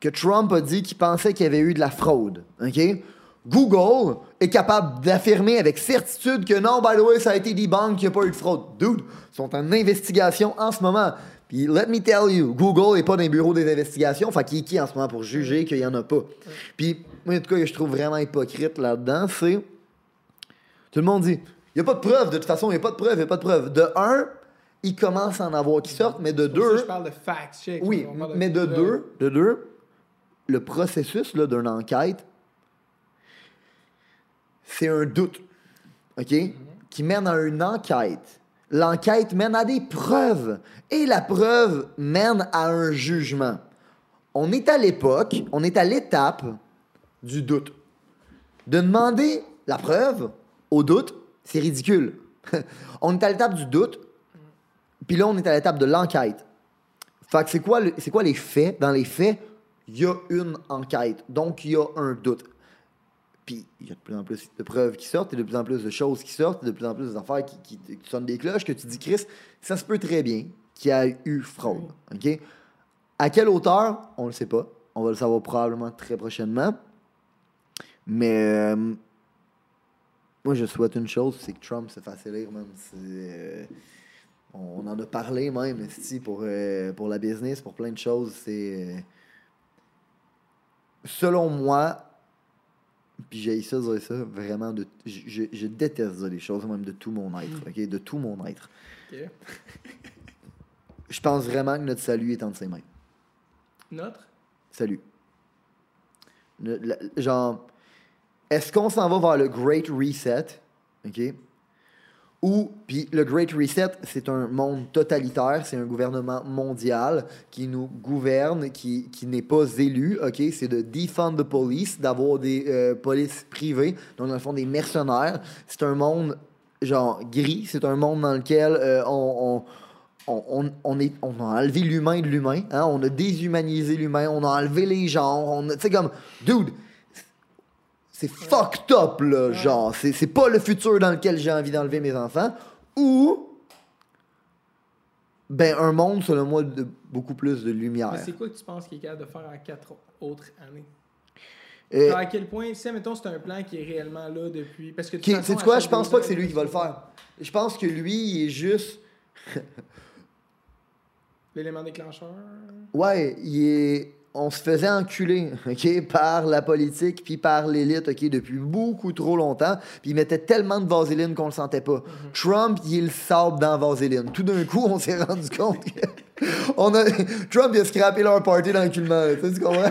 Speaker 1: que Trump a dit qu'il pensait qu'il y avait eu de la fraude, OK? Google est capable d'affirmer avec certitude que non, by the way, ça a été debunked qu'il n'y a pas eu de fraude. Dude, ils sont en investigation en ce moment. Puis, let me tell you, Google n'est pas dans les bureaux des investigations. Fait qu'il est qui en ce moment pour juger qu'il n'y en a pas? Puis, moi, en tout cas, que je trouve vraiment hypocrite là-dedans, c'est. Tout le monde dit, il n'y a pas de preuve, de toute façon, il n'y a pas de preuve, il n'y a pas de preuve. De un, il commence à en avoir qui sortent, mais de
Speaker 2: ça
Speaker 1: deux.
Speaker 2: Je parle de fact-check.
Speaker 1: Oui, mais de deux, de deux, le processus d'une enquête, c'est un doute, OK, qui mène à une enquête. L'enquête mène à des preuves et la preuve mène à un jugement. On est à l'époque, on est à l'étape du doute. De demander la preuve au doute, c'est ridicule. on est à l'étape du doute, puis là, on est à l'étape de l'enquête. Fait que c'est quoi, c'est quoi les faits? Dans les faits, il y a une enquête. Donc, il y a un doute. Puis, il y a de plus en plus de preuves qui sortent, et de plus en plus de choses qui sortent, et de plus en plus d'affaires qui, sonnent des cloches, que tu dis, Chris, ça se peut très bien qu'il y a eu fraude. OK? À quelle hauteur? On ne le sait pas. On va le savoir probablement très prochainement. Mais euh, moi, je souhaite une chose, c'est que Trump se fasse élire. C'est, euh, on en a parlé même, esti, pour, euh, pour la business, pour plein de choses. C'est. euh, selon moi, puis j'ai ça ça, vraiment, de, je, déteste les choses, même de tout mon être, ok? De tout mon être. Je pense vraiment que notre salut est entre ses mains.
Speaker 2: Notre?
Speaker 1: Salut. Le- la- genre, est-ce qu'on s'en va vers le Great Reset? OK? Ou, puis le Great Reset, c'est un monde totalitaire, c'est un gouvernement mondial qui nous gouverne, qui, qui n'est pas élu, OK? C'est de defund the police, d'avoir des euh, polices privées, donc dans le fond des mercenaires. C'est un monde, genre, gris, c'est un monde dans lequel euh, on, on, on, on, a enlevé l'humain de l'humain, hein? on a déshumanisé l'humain, on a enlevé les genres, on a- comme, dude, c'est fucked up, là, genre. C'est, c'est pas le futur dans lequel j'ai envie d'enlever mes enfants. Ou, ben, un monde, selon moi, de beaucoup plus de lumière.
Speaker 2: Mais c'est quoi que tu penses qu'il est capable de faire en quatre autres années?
Speaker 1: Euh,
Speaker 2: à quel point, si, mettons, c'est un plan qui est réellement là depuis. Parce que
Speaker 1: sais-tu
Speaker 2: à
Speaker 1: quoi? Je pense pas que c'est lui qui va le faire. Je pense que lui, il est juste.
Speaker 2: L'élément déclencheur?
Speaker 1: Ouais, il est. On se faisait enculer, OK, par la politique puis par l'élite, OK, depuis beaucoup trop longtemps. Puis il mettait tellement de vaseline qu'on le sentait pas. Trump, il est le sable dans la vaseline. Tout d'un coup, on s'est rendu compte que. On a... Trump, il a scrappé leur party là. Tu comprends?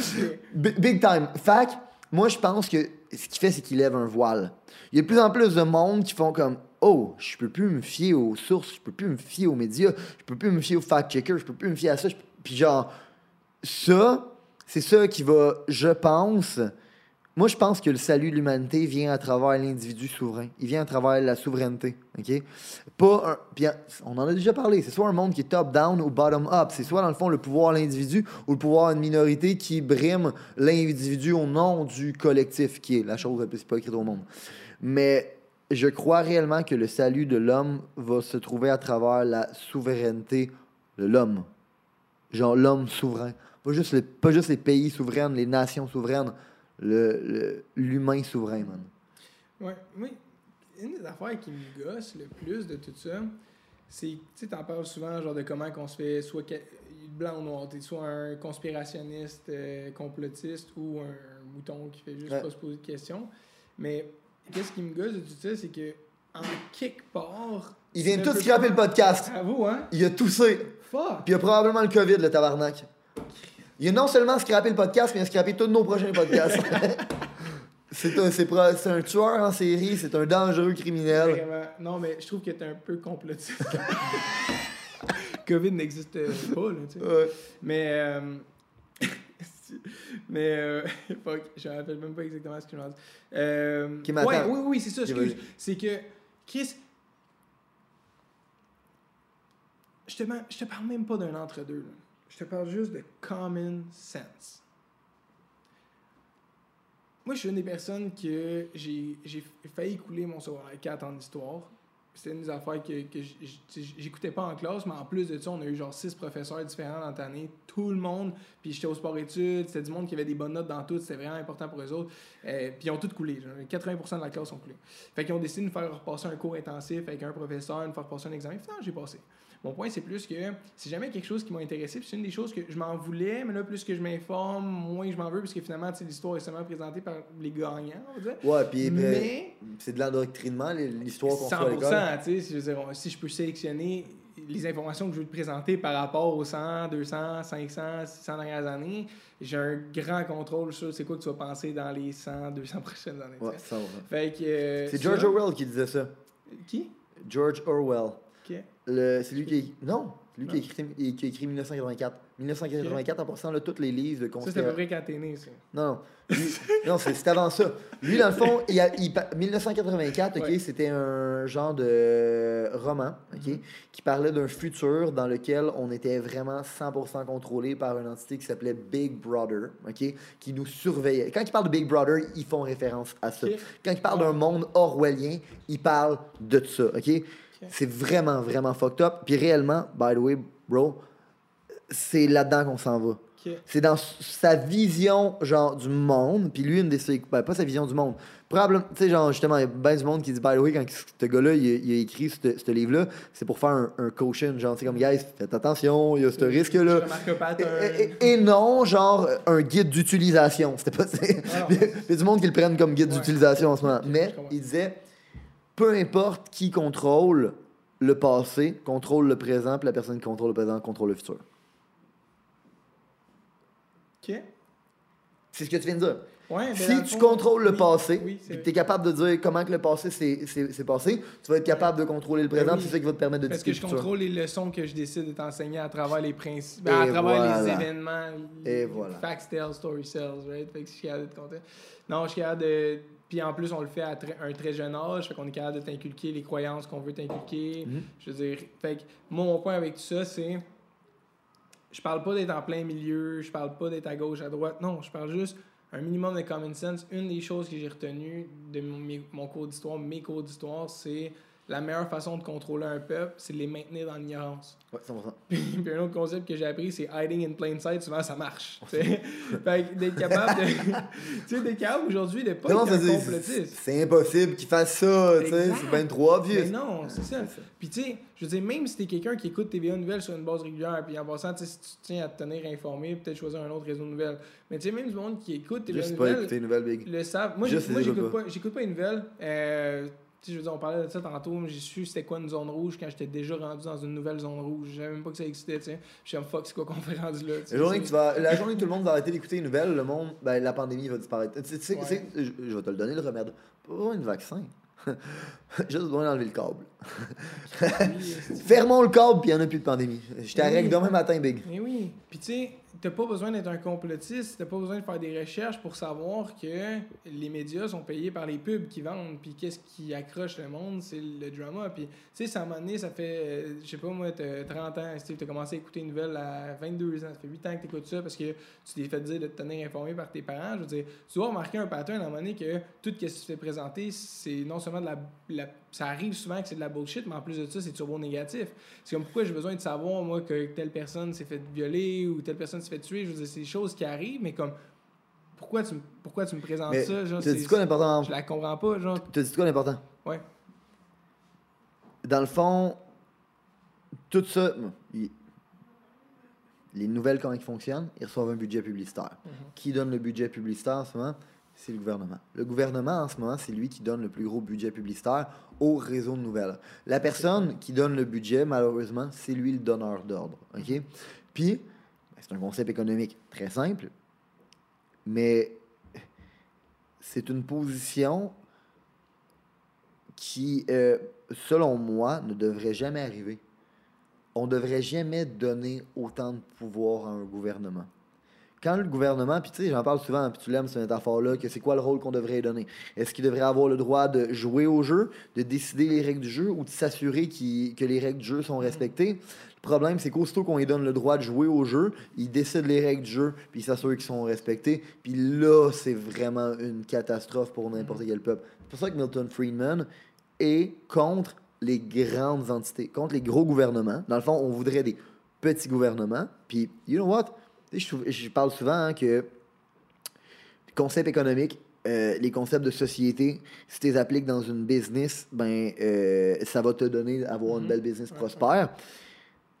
Speaker 1: Big time. Fac, moi, je pense que ce qu'il fait, c'est qu'il lève un voile. Il y a de plus en plus de monde qui font comme Oh, je peux plus me fier aux sources, je peux plus me fier aux médias, je peux plus me fier aux fact-checkers, je peux plus me fier à ça. Puis genre, ça, c'est ça qui va, je pense. Moi, je pense que le salut de l'humanité vient à travers l'individu souverain. Il vient à travers la souveraineté. OK? Pas on en a déjà parlé. C'est soit un monde qui est top-down ou bottom-up. C'est soit, dans le fond, le pouvoir de l'individu ou le pouvoir d'une minorité qui brime l'individu au nom du collectif, qui est la chose la plus hypocrite au monde. Mais je crois réellement que le salut de l'homme va se trouver à travers la souveraineté de l'homme. Genre l'homme souverain. Pas juste, les, pas juste les pays souverains, les nations souveraines. le- le- L'humain souverain, man.
Speaker 2: Ouais, oui. Une des affaires qui me gosse le plus de tout ça, c'est, tu sais, t'en parles souvent, genre de comment qu'on se fait soit blanc ou noir, t'es soit un conspirationniste, euh, complotiste ou un mouton qui fait juste
Speaker 1: Ouais.
Speaker 2: pas se poser de questions. Mais qu'est-ce qui me gosse de tout ça, c'est que en quelque part.
Speaker 1: Il vient tout scraper le podcast.
Speaker 2: Bravo, hein?
Speaker 1: Il a toussé.
Speaker 2: Fuck!
Speaker 1: Puis il a probablement le COVID, le tabarnak. Il a non seulement scrappé le podcast, mais il a scrappé tous nos prochains podcasts. c'est un, c'est tueur en série, c'est un dangereux criminel.
Speaker 2: Vraiment. Non, mais je trouve que t'es un peu complotiste. COVID n'existe pas, là, tu sais.
Speaker 1: Ouais.
Speaker 2: Mais. euh, mais. Euh, fuck, je me rappelle même pas exactement ce que je me dis. Euh, ouais, oui, oui, c'est ça, excuse. C'est que. Chris. Je te, je te parle même pas d'un entre-deux. Je te parle juste de common sense. Moi, je suis une des personnes que j'ai j'ai failli couler mon secondaire 4 en histoire. C'était une des affaires que, que j'écoutais pas en classe, mais en plus de ça, on a eu genre six professeurs différents dans l'année. Tout le monde, puis j'étais au sport-études, c'était du monde qui avait des bonnes notes dans tout, c'était vraiment important pour eux autres. Euh, puis ils ont tous coulé. genre, 80% de la classe ont coulé. Fait qu'ils ont décidé de nous faire repasser un cours intensif avec un professeur, nous faire passer un examen. Finalement, j'ai passé. Mon point, c'est plus que c'est jamais quelque chose qui m'a intéressé. Puis c'est une des choses que je m'en voulais, mais là, plus que je m'informe, moins je m'en veux, parce que finalement, tu sais, l'histoire est seulement présentée par les gagnants, on va dire.
Speaker 1: Ouais, puis ben,
Speaker 2: Mais
Speaker 1: c'est de l'endoctrinement, l'histoire qu'on fait à l'école.
Speaker 2: 100%, tu sais, si je peux sélectionner les informations que je veux te présenter par rapport aux 100, 200, 500, 600 dernières années, j'ai un grand contrôle sur c'est quoi que tu vas penser dans les 100, 200 prochaines années.
Speaker 1: Ouais, ça va.
Speaker 2: Fait que. euh,
Speaker 1: C'est George Orwell qui disait ça.
Speaker 2: Qui?
Speaker 1: George Orwell. C'est lui qui a... Non, lui qui a écrit, qui a écrit 1984. 1984, en passant là, tous les livres de
Speaker 2: Ça, c'est à peu près quand t'es né, ça.
Speaker 1: Non, non. Lui- non, c'est avant ça. Lui, dans le fond, il a, il pa- 1984, ok,
Speaker 2: Ouais.
Speaker 1: c'était un genre de roman, ok,
Speaker 2: Mhm.
Speaker 1: qui parlait d'un futur dans lequel on était vraiment 100% contrôlé par une entité qui s'appelait Big Brother, ok, qui nous surveillait. Quand ils parlent de Big Brother, ils font référence à ça. Quand ils parlent d'un monde orwellien, ils parlent de ça, ok. C'est vraiment, vraiment fucked up. Puis réellement, by the way, bro, c'est là-dedans qu'on s'en va. C'est dans sa vision, genre, du monde. Puis lui, une des ben, pas sa vision du monde. Probablement, tu sais, genre, justement, il y a bien du monde qui dit, by the way, quand ce gars-là, il, a- il a écrit ce livre-là, c'est pour faire un, un caution. Genre, c'est comme, guys, faites attention, il y a ce risque-là.
Speaker 2: Je remarque pas
Speaker 1: Et, et- et non, genre, un guide d'utilisation. C'était pas.
Speaker 2: Ah.
Speaker 1: Il y a- du monde qui le prennent comme guide
Speaker 2: Ouais.
Speaker 1: d'utilisation en ce moment. Mais il disait peu importe qui contrôle le passé, contrôle le présent, puis la personne qui contrôle le présent contrôle le futur.
Speaker 2: Ok.
Speaker 1: C'est ce que tu viens de dire.
Speaker 2: Ouais, ben,
Speaker 1: si tu
Speaker 2: fond,
Speaker 1: contrôles le
Speaker 2: oui,
Speaker 1: passé,
Speaker 2: oui,
Speaker 1: puis tu es capable de dire comment que le passé s'est- passé, tu vas être capable de contrôler le présent,
Speaker 2: Ben oui.
Speaker 1: puis c'est ça qui va te permettre de
Speaker 2: Parce que je contrôle les leçons que je décide de t'enseigner à travers les principes,
Speaker 1: Et
Speaker 2: à travers les événements.
Speaker 1: Et
Speaker 2: les
Speaker 1: voilà.
Speaker 2: Facts tell, story sells, right? Fait que je suis capable de te. Non, je suis capable de. Puis en plus, on le fait à un très jeune âge, fait qu'on est capable de t'inculquer les croyances qu'on veut t'inculquer.
Speaker 1: Mhm.
Speaker 2: Je veux dire, fait que moi, mon point avec tout ça, c'est. Je parle pas d'être en plein milieu, je parle pas d'être à gauche, à droite. Non, je parle juste un minimum de common sense. Une des choses que j'ai retenues de mon, mes- mon cours d'histoire, mes cours d'histoire, c'est la meilleure façon de contrôler un peuple, c'est de les maintenir dans l'ignorance.
Speaker 1: Ouais, 100%.
Speaker 2: Puis, puis un autre concept que j'ai appris, c'est hiding in plain sight. Souvent, ça marche. fait que d'être capable de. tu sais, d'être capable aujourd'hui de pas
Speaker 1: Comment
Speaker 2: être un complotiste.
Speaker 1: C'est impossible qu'il fasse ça, tu sais, c'est bien trop obvious.
Speaker 2: Mais non, c'est ça. Puis tu sais, je veux dire, même si t'es quelqu'un qui écoute TVA Nouvelles sur une base régulière, puis en passant, tu sais, si tu tiens à te tenir informé, peut-être choisir un autre réseau de nouvelles. Mais tu sais, même du monde qui écoute TVA
Speaker 1: Juste pas
Speaker 2: Nouvelles
Speaker 1: écouter une nouvelle big.
Speaker 2: le savent. Moi,
Speaker 1: les
Speaker 2: j'écoute
Speaker 1: écoute
Speaker 2: pas, j'écoute pas une nouvelle. Euh, je veux dire, on parlait de ça tantôt, mais j'ai su c'était quoi une zone rouge quand j'étais déjà rendu dans une nouvelle zone rouge. Je savais même pas que ça existait, tu sais. Je suis comme fuck, c'est quoi qu'on fait rendu là.
Speaker 1: La journée, que tu vas, la journée que tout le monde va arrêter d'écouter les nouvelles, le monde, ben, la pandémie va disparaître. Tu sais,
Speaker 2: Ouais.
Speaker 1: je, je vais te le donner le remède. Pas de vaccin. Juste besoin d'enlever le câble. Fermons le câble, puis il n'y en a plus de pandémie. Je t'arrête
Speaker 2: Oui.
Speaker 1: demain matin, Big.
Speaker 2: Mais oui. Puis tu sais, t'as pas besoin d'être un complotiste, t'as pas besoin de faire des recherches pour savoir que les médias sont payés par les pubs qui vendent. Puis qu'est-ce qui accroche le monde, c'est le drama. Puis tu sais, ça m'a donné, ça fait, euh, je sais pas moi, t'as 30 ans, Steve, t'as commencé à écouter une nouvelle à 22 ans. Ça fait 8 ans que t'écoutes ça parce que tu t'es fait dire de te tenir informé par tes parents. Je veux dire, tu dois remarquer un pattern à un moment donné que tout ce qui se fait présenter, c'est non seulement de la, la- Ça arrive souvent que c'est de la bullshit, mais en plus de ça, c'est turbo négatif. C'est comme pourquoi j'ai besoin de savoir, moi, que telle personne s'est fait violer ou telle personne s'est fait tuer? Je veux dire, c'est des choses qui arrivent, mais comme. Pourquoi tu, me- pourquoi tu me présentes
Speaker 1: Mais
Speaker 2: ça? Genre,
Speaker 1: tu as
Speaker 2: c'est-
Speaker 1: dit quoi l'important?
Speaker 2: Je la comprends pas, genre.
Speaker 1: Tu as dit quoi l'important?
Speaker 2: Ouais.
Speaker 1: Dans le fond, tout ça, les nouvelles, comment ils fonctionnent, ils reçoivent un budget publicitaire.
Speaker 2: Mhm.
Speaker 1: Qui donne le budget publicitaire en ce moment? C'est le gouvernement. Le gouvernement, en ce moment, c'est lui qui donne le plus gros budget publicitaire au réseau de nouvelles. La personne qui donne le budget, malheureusement, c'est lui le donneur d'ordre. OK? Puis, ben, c'est un concept économique très simple, mais c'est une position qui, euh, selon moi, ne devrait jamais arriver. On ne devrait jamais donner autant de pouvoir à un gouvernement. Quand le gouvernement, puis tu sais, j'en parle souvent, puis tu l'aimes cette métaphore-là, que c'est quoi le rôle qu'on devrait donner? Est-ce qu'il devrait avoir le droit de jouer au jeu, de décider les règles du jeu ou de s'assurer qu'il- que les règles du jeu sont respectées? Le problème, c'est qu'aussitôt qu'on lui donne le droit de jouer au jeu, il décide les règles du jeu, puis il s'assure qu'ils sont respectés. Puis là, c'est vraiment une catastrophe pour n'importe quel peuple. C'est pour ça que Milton Friedman est contre les grandes entités, contre les gros gouvernements. Dans le fond, on voudrait des petits gouvernements. Puis, you know what? Je, parle souvent hein, que les concepts économiques, euh, les concepts de société, si tu les appliques dans une business, ben, euh, ça va te donner avoir une
Speaker 2: Mhm.
Speaker 1: belle business prospère.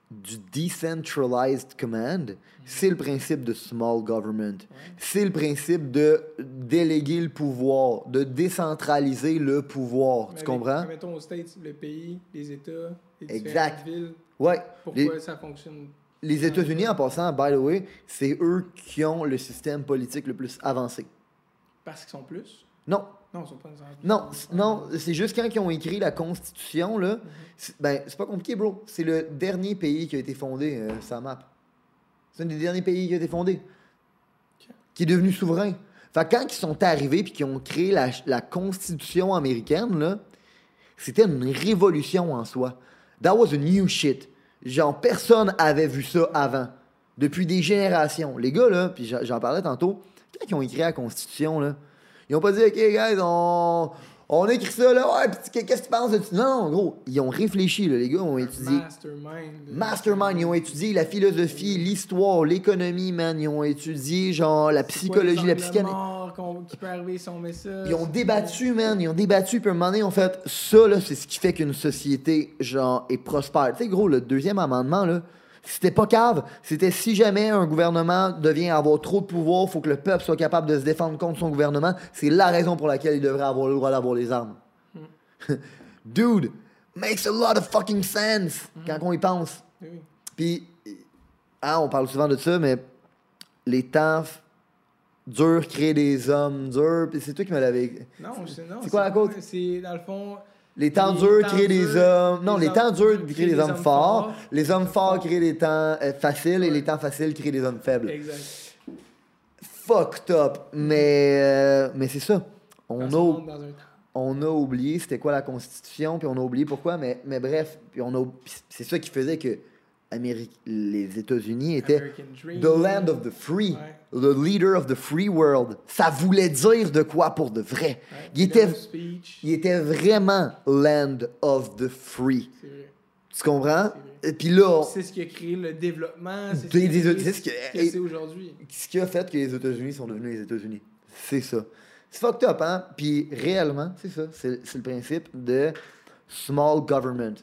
Speaker 1: Du decentralized command, c'est le principe de small government. C'est le principe de déléguer le pouvoir, de décentraliser le pouvoir.
Speaker 2: Mais
Speaker 1: tu
Speaker 2: avec-
Speaker 1: comprends?
Speaker 2: Mettons aux States, le pays, les États, les
Speaker 1: Exact.
Speaker 2: villes.
Speaker 1: Ouais.
Speaker 2: Pourquoi
Speaker 1: Les-
Speaker 2: ça fonctionne?
Speaker 1: Les États-Unis, en passant, by the way, c'est eux qui ont le système politique le plus avancé.
Speaker 2: Parce qu'ils sont plus?
Speaker 1: Non,
Speaker 2: Non, ils sont pas
Speaker 1: non, non, c'est juste quand ils ont écrit la Constitution, là, c'est- ben, c'est pas compliqué, bro. C'est le dernier pays qui a été fondé, euh, sa map. C'est un des derniers pays qui a été fondé, qui est devenu souverain. Fait quand ils sont arrivés puis qu'ils ont créé la, la Constitution américaine, là, c'était une révolution en soi. That was a new shit. Genre, personne avait vu ça avant. Depuis des générations. Les gars, là, puis j'en parlais tantôt, quand ils ont écrit la Constitution, là, ils ont pas dit, OK, guys, on, on écrit ça, là, ouais, puis qu'est-ce que tu penses de ça? Non, non, gros, ils ont réfléchi, là, les gars ont étudié.
Speaker 2: Mastermind.
Speaker 1: Mastermind, ils ont étudié la philosophie, l'histoire, l'économie, man. Ils ont étudié, genre, la psychologie, la psychanalyse.
Speaker 2: qui peut arriver si on met ça?
Speaker 1: Ils ont débattu, man. Ils ont débattu, puis à un moment donné, ils ont fait ça, là, c'est ce qui fait qu'une société, genre, est prospère. Tu sais, gros, le deuxième amendement, là, c'était pas cave. C'était si jamais un gouvernement devient avoir trop de pouvoir, faut que le peuple soit capable de se défendre contre son gouvernement. C'est la raison pour laquelle il devrait avoir le droit d'avoir les armes. Dude, makes a lot of fucking sense quand on y pense. Puis, hein, on parle souvent de ça, mais les temps f- dur créer des hommes durs. Puis c'est toi qui me l'avais.
Speaker 2: Non, c'est non.
Speaker 1: C'est quoi la cause?
Speaker 2: C'est dans le fond.
Speaker 1: Les temps
Speaker 2: Les
Speaker 1: durs
Speaker 2: temps
Speaker 1: créent des hommes. Non,
Speaker 2: les
Speaker 1: les temps durs créent des hommes forts. Les hommes forts créent des temps euh, faciles et les temps faciles créent des hommes faibles.
Speaker 2: Exact.
Speaker 1: Fucked up. Mais, euh, mais c'est ça. On a, on a oublié c'était quoi la Constitution, puis on a oublié pourquoi. Mais, mais bref, puis on a, puis c'est ça qui faisait que Amérique, les États-Unis étaient
Speaker 2: Dream.
Speaker 1: the land of the free,
Speaker 2: Ouais.
Speaker 1: the leader of the free world. Ça voulait dire de quoi pour de vrai?
Speaker 2: Ouais,
Speaker 1: Il était, il était vraiment land of the free. Tu comprends? Et puis là,
Speaker 2: C'est ce qui a créé le développement. C'est ce qui a
Speaker 1: ce
Speaker 2: aujourd'hui.
Speaker 1: qui a fait que les États-Unis sont devenus les États-Unis. C'est ça. C'est fucked up, hein? Puis réellement, c'est ça. C'est le principe de small government.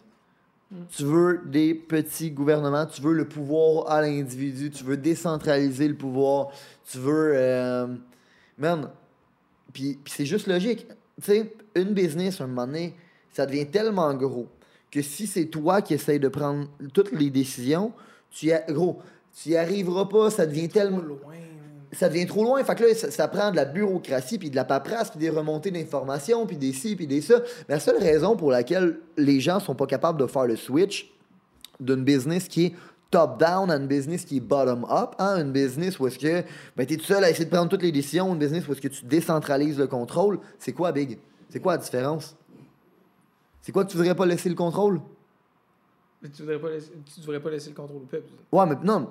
Speaker 1: Tu veux des petits gouvernements, tu veux le pouvoir à l'individu, tu veux décentraliser le pouvoir, tu veux. euh, man, puis, c'est juste logique. Tu sais, une business, un moment donné, ça devient tellement gros que si c'est toi qui essayes de prendre toutes les décisions, tu y a- gros, tu y arriveras pas, ça devient tellement
Speaker 2: loin.
Speaker 1: Ça devient trop loin. Fait que là, ça, ça prend de la bureaucratie, puis de la paperasse, puis des remontées d'informations, puis des ci, puis des ça. Mais la seule raison pour laquelle les gens sont pas capables de faire le switch d'une business qui est top-down à une business qui est bottom-up, hein, une business où est-ce que ben, tu es tout seul à essayer de prendre toutes les décisions, une business où est-ce que tu décentralises le contrôle, c'est quoi, Big? C'est quoi la différence? C'est quoi que tu voudrais pas laisser le contrôle?
Speaker 2: Mais Tu devrais pas laisser, tu devrais pas laisser le contrôle au peuple.
Speaker 1: Ouais, mais non.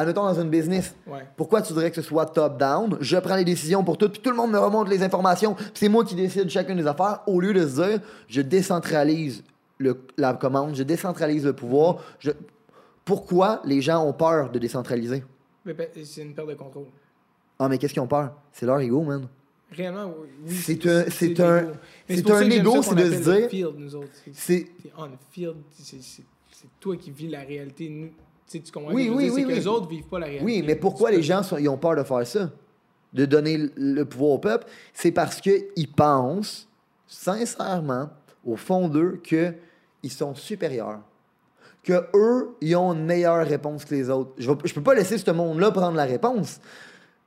Speaker 1: Admettons dans une business,
Speaker 2: Ouais.
Speaker 1: Pourquoi tu voudrais que ce soit top-down? Je prends les décisions pour tout, puis tout le monde me remonte les informations, puis c'est moi qui décide chacune des affaires, au lieu de se dire, je décentralise le- la commande, je décentralise le pouvoir. je- Pourquoi les gens ont peur de décentraliser?
Speaker 2: Ben, c'est une perte de contrôle.
Speaker 1: Ah, mais qu'est-ce qu'ils ont peur? C'est leur ego, man.
Speaker 2: Réellement, oui.
Speaker 1: C'est un- c'est un- c'est un ego, c'est de se dire-
Speaker 2: Field, nous autres. C'est- on field, c'est- c'est c'est toi qui vis la réalité. Nous, tu sais, tu comprends?
Speaker 1: Oui, oui,
Speaker 2: dire?
Speaker 1: oui,
Speaker 2: C'est
Speaker 1: oui.
Speaker 2: que les autres vivent pas la réalité.
Speaker 1: Oui, mais pourquoi les gens sont- ils ont peur de faire ça? De donner le- le pouvoir au peuple? C'est parce qu'ils pensent, sincèrement, au fond d'eux, qu'ils sont supérieurs. Que eux, ils ont une meilleure réponse que les autres. Je ne peux pas laisser ce monde-là prendre la réponse.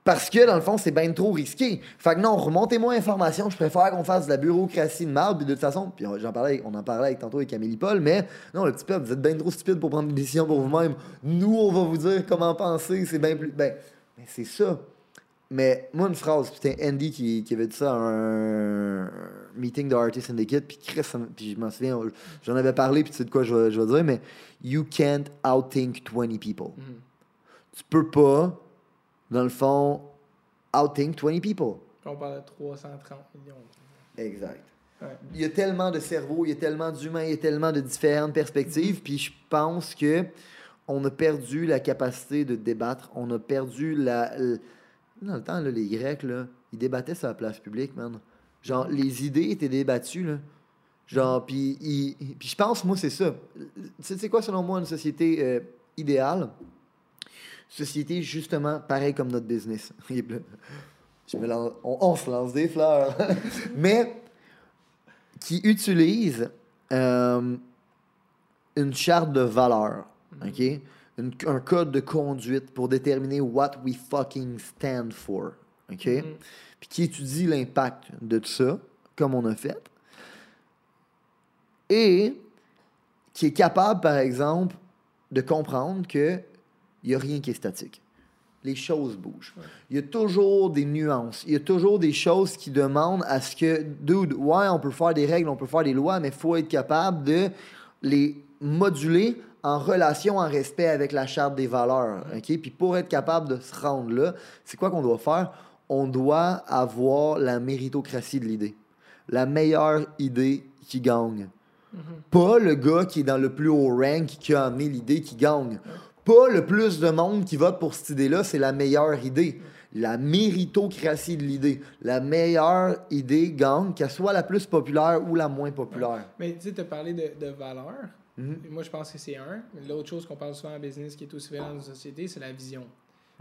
Speaker 1: Parce que, dans le fond, c'est bien trop risqué. Fait que non, remontez-moi l'information. Je préfère qu'on fasse de la bureaucratie de marde. Puis de toute façon, puis on- j'en parlais, on en parlait avec, tantôt avec Amélie Paul, mais non, le petit peuple, vous êtes bien trop stupide pour prendre des décisions pour vous-même. Nous, on va vous dire comment penser. C'est bien plus. Ben, c'est ça. Mais moi, une phrase, puis c'était Andy qui, qui avait dit ça à un meeting de Artist Syndicate, puis Chris, puis je m'en souviens, j'en avais parlé, puis tu sais de quoi je vais, je vais dire, mais you can't outthink 20 people.
Speaker 2: Mhm.
Speaker 1: Tu peux pas, dans le fond, outthink 20 people.
Speaker 2: On parle de 330 millions.
Speaker 1: Exact.
Speaker 2: Ouais.
Speaker 1: Il y a tellement de cerveaux, il y a tellement d'humains, il y a tellement de différentes perspectives, puis je pense que on a perdu la capacité de débattre, on a perdu la... Dans le temps, là, les Grecs, là, ils débattaient sur la place publique, man. Genre, les idées étaient débattues, là. Genre, puis je pense, moi, c'est ça. Tu sais quoi, selon moi, une société euh, idéale? Société, justement, pareil comme notre business. Je me lance- on, on se lance des fleurs. Mais qui utilise euh, une charte de valeurs, OK? Une- un code de conduite pour déterminer what we fucking stand for, OK?
Speaker 2: Mhm.
Speaker 1: Puis qui étudie l'impact de tout ça, comme on a fait. Et qui est capable, par exemple, de comprendre que il n'y a rien qui est statique. Les choses bougent. Il y a toujours des nuances. Il y a toujours des choses qui demandent à ce que, dude, ouais, on peut faire des règles, on peut faire des lois, mais il faut être capable de les moduler en relation, en respect avec la charte des valeurs. OK? Puis pour être capable de se rendre là, c'est quoi qu'on doit faire? On doit avoir la méritocratie de l'idée. La meilleure idée qui gagne. Pas le gars qui est dans le plus haut rank qui a amené l'idée qui gagne. Pas le plus de monde qui vote pour cette idée-là, c'est la meilleure idée. La méritocratie de l'idée. La meilleure idée gagne, qu'elle soit la plus populaire ou la moins populaire.
Speaker 2: Mais tu sais, tu as parlé de, de valeurs.
Speaker 1: Mhm.
Speaker 2: Moi, je pense que c'est un. L'autre chose qu'on parle souvent en business qui est aussi vrai dans une société, c'est la vision.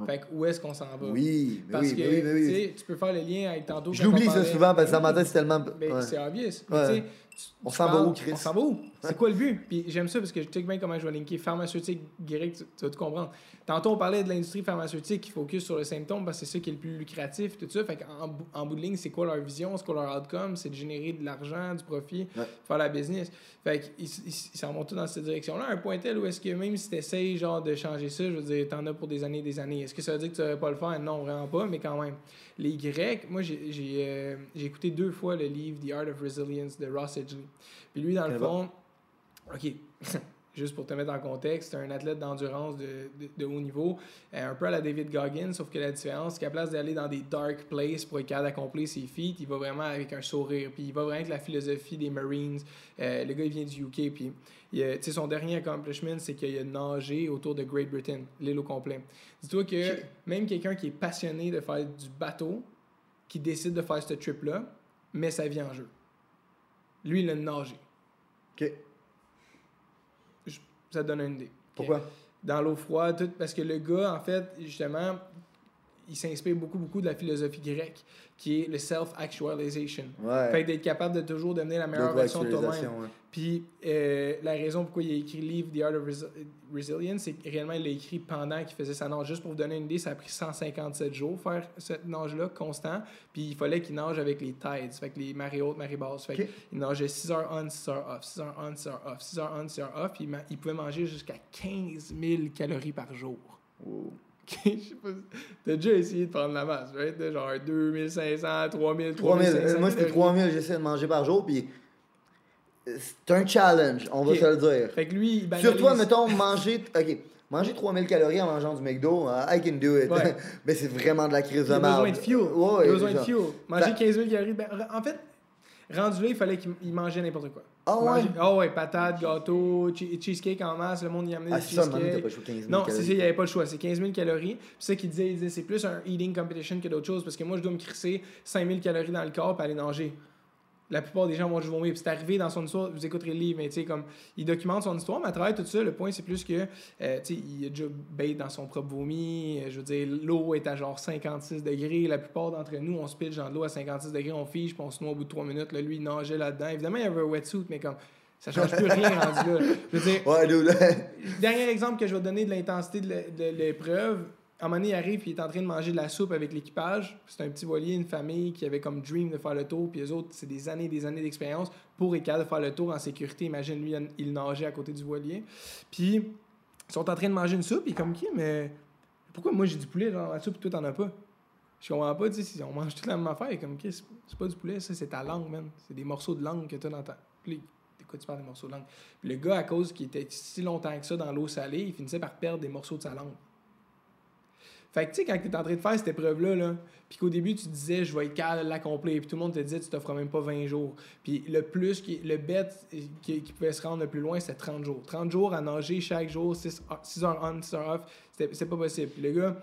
Speaker 2: Fait que où est-ce qu'on s'en va?
Speaker 1: Oui,
Speaker 2: Parce
Speaker 1: oui,
Speaker 2: que
Speaker 1: oui, oui.
Speaker 2: tu peux faire le lien avec tantôt.
Speaker 1: Je l'oublie ça souvent parce que
Speaker 2: Oui,
Speaker 1: tête, c'est tellement.
Speaker 2: ben,
Speaker 1: ouais.
Speaker 2: C'est obvious.
Speaker 1: Ouais.
Speaker 2: Mais
Speaker 1: On s'en va où, Chris?
Speaker 2: On s'en va où? C'est quoi le but? Puis j'aime ça parce que je sais bien comment je vais linker pharmaceutique grec, tu, tu vas tout comprendre. Tantôt, on parlait de l'industrie pharmaceutique qui focus sur le symptôme parce que c'est ça qui est le plus lucratif, tout ça. Fait qu'en en bout de ligne, c'est quoi leur vision, c'est quoi leur outcome? C'est de générer de l'argent, du profit,
Speaker 1: Ouais.
Speaker 2: faire la business. Fait qu'ils ils- ils s'en vont tous dans cette direction-là. Un point tel où est-ce que même si tu essayes genre, de changer ça, je veux dire, t'en as pour des années et des années. Est-ce que ça veut dire que tu ne pas le faire? Non, vraiment pas, mais quand même. Les Grecs, moi, j'ai euh, j'ai écouté deux fois le livre The Art of Resilience de Ross Edgley. Puis lui, dans le fond, OK, juste pour te mettre en contexte, c'est un athlète d'endurance de, de, de haut niveau, euh, un peu à la David Goggins, sauf que la différence, c'est qu'à place d'aller dans des dark places pour être capable d'accomplir ses feats, il va vraiment avec un sourire, puis il va vraiment avec la philosophie des Marines. Euh, le gars, il vient du UK, puis il son dernier accomplishment, c'est qu'il a nagé autour de Great Britain, l'île au complet. Dis-toi que même quelqu'un qui est passionné de faire du bateau, qui décide de faire ce trip-là, met sa vie en jeu. Lui, il a nagé.
Speaker 1: OK.
Speaker 2: Ça donne une idée.
Speaker 1: Pourquoi?
Speaker 2: Dans l'eau froide, tout, parce que le gars, en fait, justement, il s'inspire beaucoup, beaucoup de la philosophie grecque, qui est le self-actualization.
Speaker 1: Ouais.
Speaker 2: Fait d'être capable de toujours devenir la meilleure version de toi-même.
Speaker 1: Ouais.
Speaker 2: Puis euh, la raison pourquoi il a écrit le livre The Art of Resi- Resilience, c'est que réellement il l'a écrit pendant qu'il faisait sa nage. Juste pour vous donner une idée, ça a pris 157 jours faire cette nage-là constant. Puis il fallait qu'il nage avec les tides, fait que les marées hautes, marées basses. Fait qu'il nageait 6 heures on, 6 heures off, 6 heures on, 6 heures off, 6 heures on, 6 heures off. Puis il, il pouvait manger jusqu'à 15 000 calories par jour.
Speaker 1: Wow.
Speaker 2: Ok, Je sais pas. si- T'as déjà essayé de prendre la masse, right? De Genre 2500, 3000,
Speaker 1: 3000.
Speaker 2: 3500
Speaker 1: euh, Moi, c'était
Speaker 2: calories.
Speaker 1: 3000, j'essaie de manger par jour, puis euh, c'est un challenge, on va
Speaker 2: Ok.
Speaker 1: se le dire.
Speaker 2: Fait que lui, il
Speaker 1: Sur toi,
Speaker 2: banalise-
Speaker 1: mettons, manger. Ok, manger 3000 calories en mangeant du McDo, I can do it.
Speaker 2: Ouais.
Speaker 1: Mais c'est vraiment de la crise
Speaker 2: Il
Speaker 1: de
Speaker 2: a
Speaker 1: merde.
Speaker 2: besoin de fuel.
Speaker 1: Ouais,
Speaker 2: il a besoin de fuel. Manger
Speaker 1: Ça-
Speaker 2: 15 000 calories. ben, en fait, rendu là, il fallait qu'il il mangeait n'importe quoi.
Speaker 1: Ah ouais?
Speaker 2: Manger- Ah ouais, patates, gâteaux, che- cheesecake en masse, le monde y amenait
Speaker 1: Ah,
Speaker 2: des
Speaker 1: c'est ça, man, t'as
Speaker 2: cheesecake.
Speaker 1: pas le choix de 15 000
Speaker 2: Non, c'est ça, il n'y avait pas le choix. C'est 15 000 calories. Puis ça disait, c'est plus un eating competition que d'autres choses parce que moi, je dois me crisser 5 000 calories dans le corps pour aller nager. La plupart des gens vont vomir. Puis c'est arrivé dans son histoire, vous écouterez le livre, mais tu sais, comme, il documente son histoire, mais à travers tout ça, le point, c'est plus que, euh, tu sais, il a déjà bait dans son propre vomi. Euh, Je veux dire, l'eau est à genre 56 degrés. La plupart d'entre nous, on se pitche dans de l'eau à 56 degrés, on fige, puis on se noie au bout de 3 minutes. Là, lui, il nageait là-dedans. Évidemment, il y avait un wetsuit, mais comme, ça change plus rien rendu là. Je veux dire,
Speaker 1: Ouais, dude.
Speaker 2: Dernier exemple que je vais donner de l'intensité de l'épreuve. Un moment donné, il arrive et il est en train de manger de la soupe avec l'équipage. C'est un petit voilier, une famille qui avait comme dream de faire le tour. Puis eux autres, c'est des années et des années d'expérience pour être de faire le tour en sécurité. Imagine, lui, il nageait à côté du voilier. Puis ils sont en train de manger une soupe. Et comme qui, mais pourquoi moi j'ai du poulet? Dans la soupe et toi t'en as pas? Je comprends pas, tu sais, on mange toute la même affaire, comme Chris, c'est- pas du poulet, ça, c'est ta langue, man. C'est des morceaux de langue que t'as dans ta. Puis, tu parles des morceaux de langue? Puis le gars, à cause qu'il était si longtemps que ça dans l'eau salée, il finissait par perdre des morceaux de sa langue. Fait que, tu sais, quand tu es en train de faire cette épreuve-là, là, puis qu'au début, tu disais, je vais être capable de l'accomplir, puis tout le monde te disait, tu t'offres même pas 20 jours. Puis le plus, qui, le bet qui, qui pouvait se rendre le plus loin, c'était 30 jours. 30 jours à nager chaque jour, 6, heures on, 6 heures off, c'était pas possible. Puis le gars,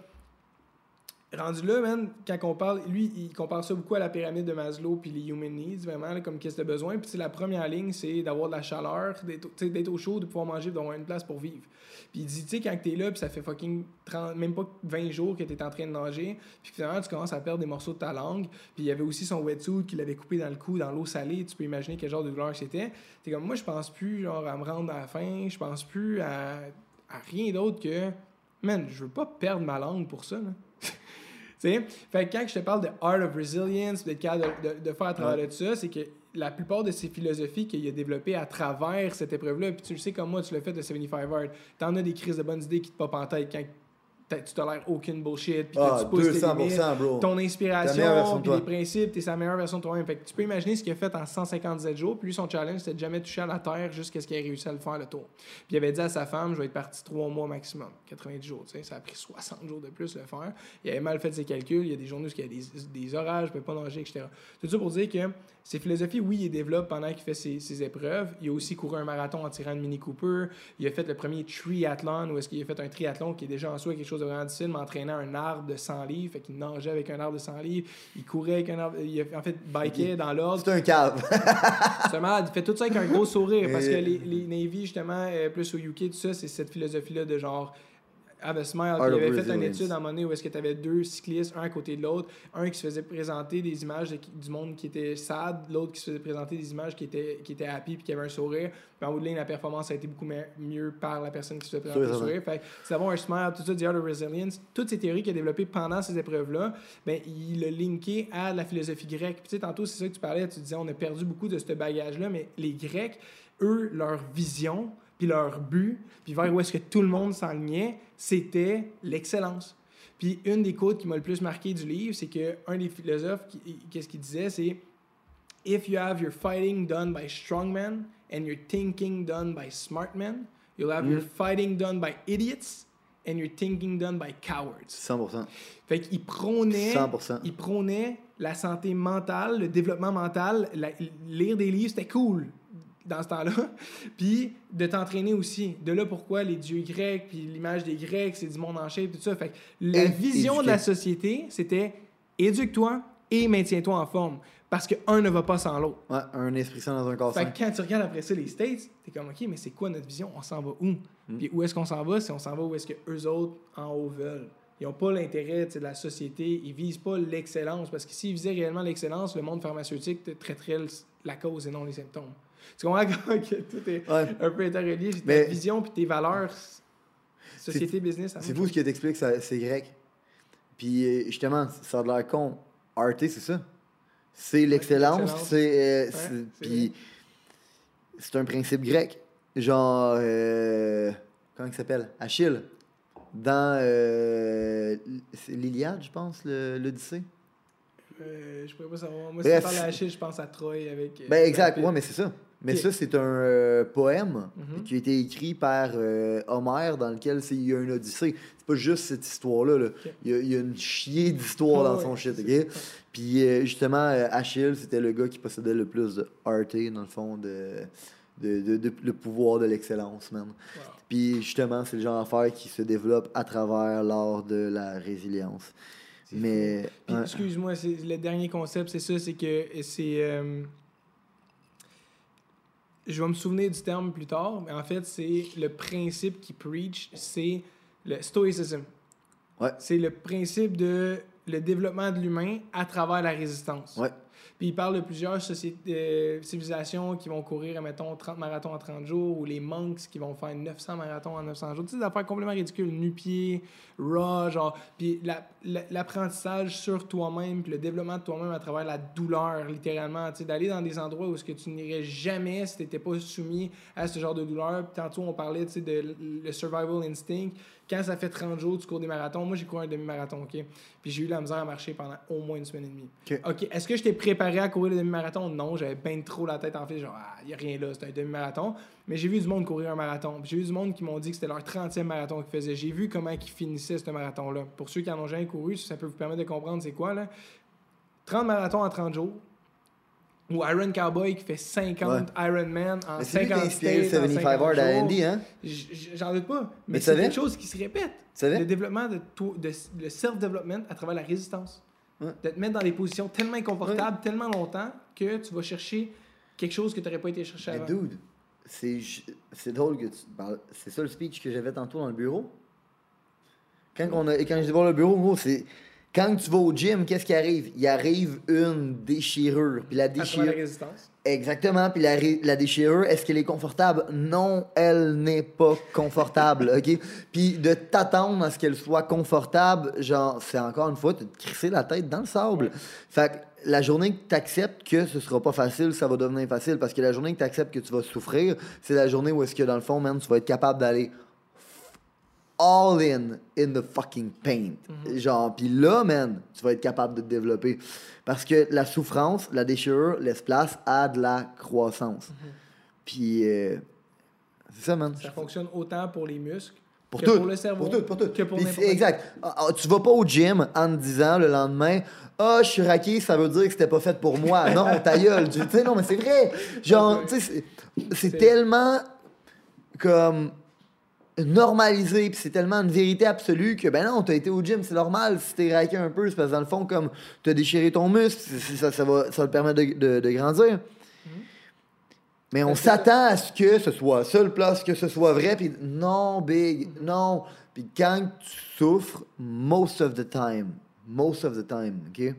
Speaker 2: rendu là, man, quand on parle, lui, il compare ça beaucoup à la pyramide de Maslow puis les human needs, vraiment, là, comme qu'est-ce que t'as besoin. Puis, la première ligne, c'est d'avoir de la chaleur, d'être au chaud, de pouvoir manger, d'avoir une place pour vivre. Puis, il dit, tu sais, quand t'es là, puis ça fait fucking 30, même pas 20 jours que t'es en train de nager, puis finalement, tu commences à perdre des morceaux de ta langue. Puis, il y avait aussi son wetsuit qu'il avait coupé dans le cou, dans l'eau salée. Tu peux imaginer quel genre de douleur c'était. T'es comme, moi, je pense plus, genre, à me rendre à la fin, je pense plus à, à rien d'autre que, man, je veux pas perdre ma langue pour ça, là. Tu sais? Fait que quand je te parle de Art of Resilience, d'être capable de, de- de faire à travers de ça, c'est que la plupart de ces philosophies qu'il a développées à travers cette épreuve-là, puis tu le sais comme moi, tu l'as fait de 75 Hard, t'en as des crises de bonnes idées qui te popent en tête quand tu tolères aucune bullshit, puis que
Speaker 1: Ah,
Speaker 2: tu pousses tes
Speaker 1: 200%,
Speaker 2: limites
Speaker 1: bro.
Speaker 2: ton inspiration, puis les principes, t'es sa meilleure version de toi-même. Fait que tu peux imaginer ce qu'il a fait en 157 jours. Puis lui, son challenge, c'était de jamais toucher à la terre jusqu'à ce qu'il ait réussi à le faire le tour. Puis il avait dit à sa femme, je vais être parti trois mois maximum, 90 jours. tu sais. Ça a pris 60 jours de plus le faire. Il avait mal fait ses calculs. Il y a des journées où il y a des, des orages, il ne peut pas nager, etc. Tout ça pour dire que ses philosophies, oui, il développe pendant qu'il fait ses, ses épreuves. Il a aussi couru un marathon en tirant une Mini Cooper. Il a fait le premier triathlon, où est-ce qu'il a fait un triathlon qui est déjà en soi quelque chose de vraiment difficile, mais entraînant un arbre de 100 livres. Fait qu'il nageait avec un arbre de 100 livres. Il courait avec un arbre. Il a, en fait, bikait dans l'ordre.
Speaker 1: C'est un cave.
Speaker 2: C'est malade. Il fait tout ça avec un gros sourire parce que les, les Navy, justement, euh, plus au UK, tout ça, c'est cette philosophie-là de genre Have a Smile. Il avait fait une étude à un moment donné où est-ce que tu avais deux cyclistes, un à côté de l'autre, un qui se faisait présenter des images de- du monde qui était sad, l'autre qui se faisait présenter des images qui étaient, qui étaient happy puis qui avait un sourire. Puis en bout de ligne, la performance a été beaucoup mieux par la personne qui se faisait présenter le sourire. Fait c'est d'avoir un smile, tout ça, The Art of Resilience, toutes ces théories qu'il a développées pendant ces épreuves-là, ben, il l'a linké à la philosophie grecque. Puis tu sais, tantôt, c'est ça que tu parlais, tu disais, on a perdu beaucoup de ce bagage-là, mais les Grecs, eux, leur vision, puis leur but, puis vers où est-ce que tout le monde s'enlignait, c'était l'excellence. Puis une des quotes qui m'a le plus marqué du livre, c'est que un des philosophes, qu'est-ce qu'il disait, c'est If you have your fighting done by strong men and your thinking done by smart men, you'll have your fighting done by idiots and your thinking done by cowards.
Speaker 1: 100%.
Speaker 2: Fait qu'il prônait,
Speaker 1: 100%.
Speaker 2: il prônait la santé mentale, le développement mental. La- lire des livres, c'était cool dans ce temps-là. Puis de t'entraîner aussi. De là pourquoi les dieux grecs, puis l'image des Grecs, c'est du monde en shape, tout ça. Fait que la
Speaker 1: Et
Speaker 2: vision de la société, c'était éduque-toi et maintiens-toi en forme. Parce qu'un ne va pas sans l'autre.
Speaker 1: Ouais, un esprit sain dans un corps
Speaker 2: Fait que quand tu regardes après ça les States, t'es comme, OK, mais c'est quoi notre vision? On s'en va où?
Speaker 1: Mm.
Speaker 2: Puis où est-ce qu'on s'en va? Si on s'en va où est-ce que eux autres en haut veulent? Ils n'ont pas l'intérêt de la société, ils visent pas l'excellence. Parce que s'ils visaient réellement l'excellence, le monde pharmaceutique te traiterait la cause et non les symptômes. Tu comprends que tout est
Speaker 1: Ouais.
Speaker 2: un peu interrelié? Ta vision puis tes valeurs, société, business,
Speaker 1: C'est fou ce qui t'explique, c'est grec. Puis euh, justement, ça a de l'air con. Arte, c'est ça. C'est l'excellence. C'est. euh, Puis c'est un principe grec. Genre. euh, comment il s'appelle? Achille. Dans euh, l'Iliade, je pense, le- l'Odyssée.
Speaker 2: Euh, je pourrais pas savoir. Moi, si tu parles d'Achille, je pense à Troy avec.
Speaker 1: Ben exact, ouais, mais c'est ça. Mais ça, c'est un euh, poème
Speaker 2: Mhm.
Speaker 1: qui a été écrit par euh, Homère dans lequel il y a une Odyssée. C'est pas juste cette histoire-là. là. Il, y a, il y a une chier d'histoire
Speaker 2: Ah
Speaker 1: dans
Speaker 2: ouais,
Speaker 1: son shit,
Speaker 2: c'est
Speaker 1: ok?
Speaker 2: ça.
Speaker 1: Puis euh, justement, euh, Achille, c'était le gars qui possédait le plus de dans le fond, de, de, de- de- le pouvoir de l'excellence, man.
Speaker 2: Wow.
Speaker 1: Puis justement, c'est le genre d'affaire qui se développe à travers l'art de la résilience. Mais.
Speaker 2: Excuse-moi, c'est- le dernier concept, c'est ça, c'est que c'est. Je vais me souvenir du terme plus tard, mais en fait, c'est le principe qui preach, c'est le stoicism.
Speaker 1: Ouais.
Speaker 2: C'est le principe de le développement de l'humain à travers la résistance.
Speaker 1: Ouais.
Speaker 2: Puis il parle de plusieurs sociétés, civilisations qui vont courir, mettons, 30 marathons en 30 jours, ou les monks qui vont faire 900 marathons en 900 jours. Tu sais, des affaires complètement ridicules. Nu-pied, raw, genre. Puis la- la- l'apprentissage sur toi-même, puis le développement de toi-même à travers la douleur, littéralement. Tu sais, d'aller dans des endroits où est-ce que tu n'irais jamais si tu n'étais pas soumis à ce genre de douleur. Puis tantôt, on parlait, tu sais, de le survival instinct. Quand ça fait 30 jours, tu cours des marathons. Moi, j'ai couru un demi-marathon, OK? Puis j'ai eu la misère à marcher pendant au moins une semaine et demie.
Speaker 1: OK.
Speaker 2: Est-ce que j'étais préparé à courir le demi-marathon? Non, j'avais bien trop la tête en fait, genre, il n'y a rien là, c'est un demi-marathon. Mais j'ai vu du monde courir un marathon. J'ai vu du monde qui m'ont dit que c'était leur 30e marathon qu'ils faisaient. J'ai vu comment ils finissaient ce marathon-là. Pour ceux qui en ont jamais couru, ça peut vous permettre de comprendre c'est quoi, là. 30 marathons en 30 jours. Ou Iron Cowboy qui fait 50 Ironman en
Speaker 1: Mais c'est lui qui a
Speaker 2: 50
Speaker 1: inspiré
Speaker 2: states en
Speaker 1: 75
Speaker 2: 50
Speaker 1: Hard à
Speaker 2: jours.
Speaker 1: Andy, hein?
Speaker 2: J'en doute pas.
Speaker 1: Mais
Speaker 2: c'est quelque chose qui se répète. Le développement de, de le self-development à travers la résistance.
Speaker 1: Ouais.
Speaker 2: De te mettre dans des positions tellement inconfortables, tellement longtemps, que tu vas chercher quelque chose que tu n'aurais pas été chercher
Speaker 1: Mais
Speaker 2: avant.
Speaker 1: dude, c'est drôle que tu parles. C'est ça le speech que j'avais tantôt dans le bureau. Quand, on a, quand je dis voir le bureau, c'est. Quand tu vas au gym, qu'est-ce qui arrive? Il arrive une déchirure. Puis la déchirure.
Speaker 2: la résistance.
Speaker 1: Exactement. Puis la, ré- la déchirure, est-ce qu'elle est confortable? Non, elle n'est pas confortable. OK? Puis de t'attendre à ce qu'elle soit confortable, genre, c'est encore une fois, te crisser la tête dans le sable. Fait que la journée que tu acceptes que ce sera pas facile, ça va devenir facile. Parce que la journée que tu acceptes que tu vas souffrir, c'est la journée où est-ce que dans le fond, man, tu vas être capable d'aller all in in the fucking paint. Genre, puis là, man, tu vas être capable de te développer. Parce que la souffrance, la déchirure laisse place à de la croissance. Puis, euh, c'est ça, man.
Speaker 2: Ça fonctionne autant pour les muscles
Speaker 1: Pour
Speaker 2: que
Speaker 1: tout.
Speaker 2: pour le cerveau.
Speaker 1: Pour tout, pour tout.
Speaker 2: Que pour
Speaker 1: exact. Ah, ah, tu vas pas au gym en te disant le lendemain Ah, je suis raqué, ça veut dire que c'était pas fait pour moi. non, ta gueule. Tu sais, non, mais c'est vrai. Genre, tu sais, C'est- tellement comme normalisé, puis c'est tellement une vérité absolue que ben non, t'as été au gym, c'est normal si t'es raqué un peu, c'est parce que dans le fond, comme t'as déchiré ton muscle, ça, ça, va, ça va te permettre de, de- de grandir. Mais on
Speaker 2: que ça-
Speaker 1: s'attend à ce que ce soit seule place, que ce soit vrai, puis non, big, non. Puis quand tu souffres, most of the time, most of the time, OK?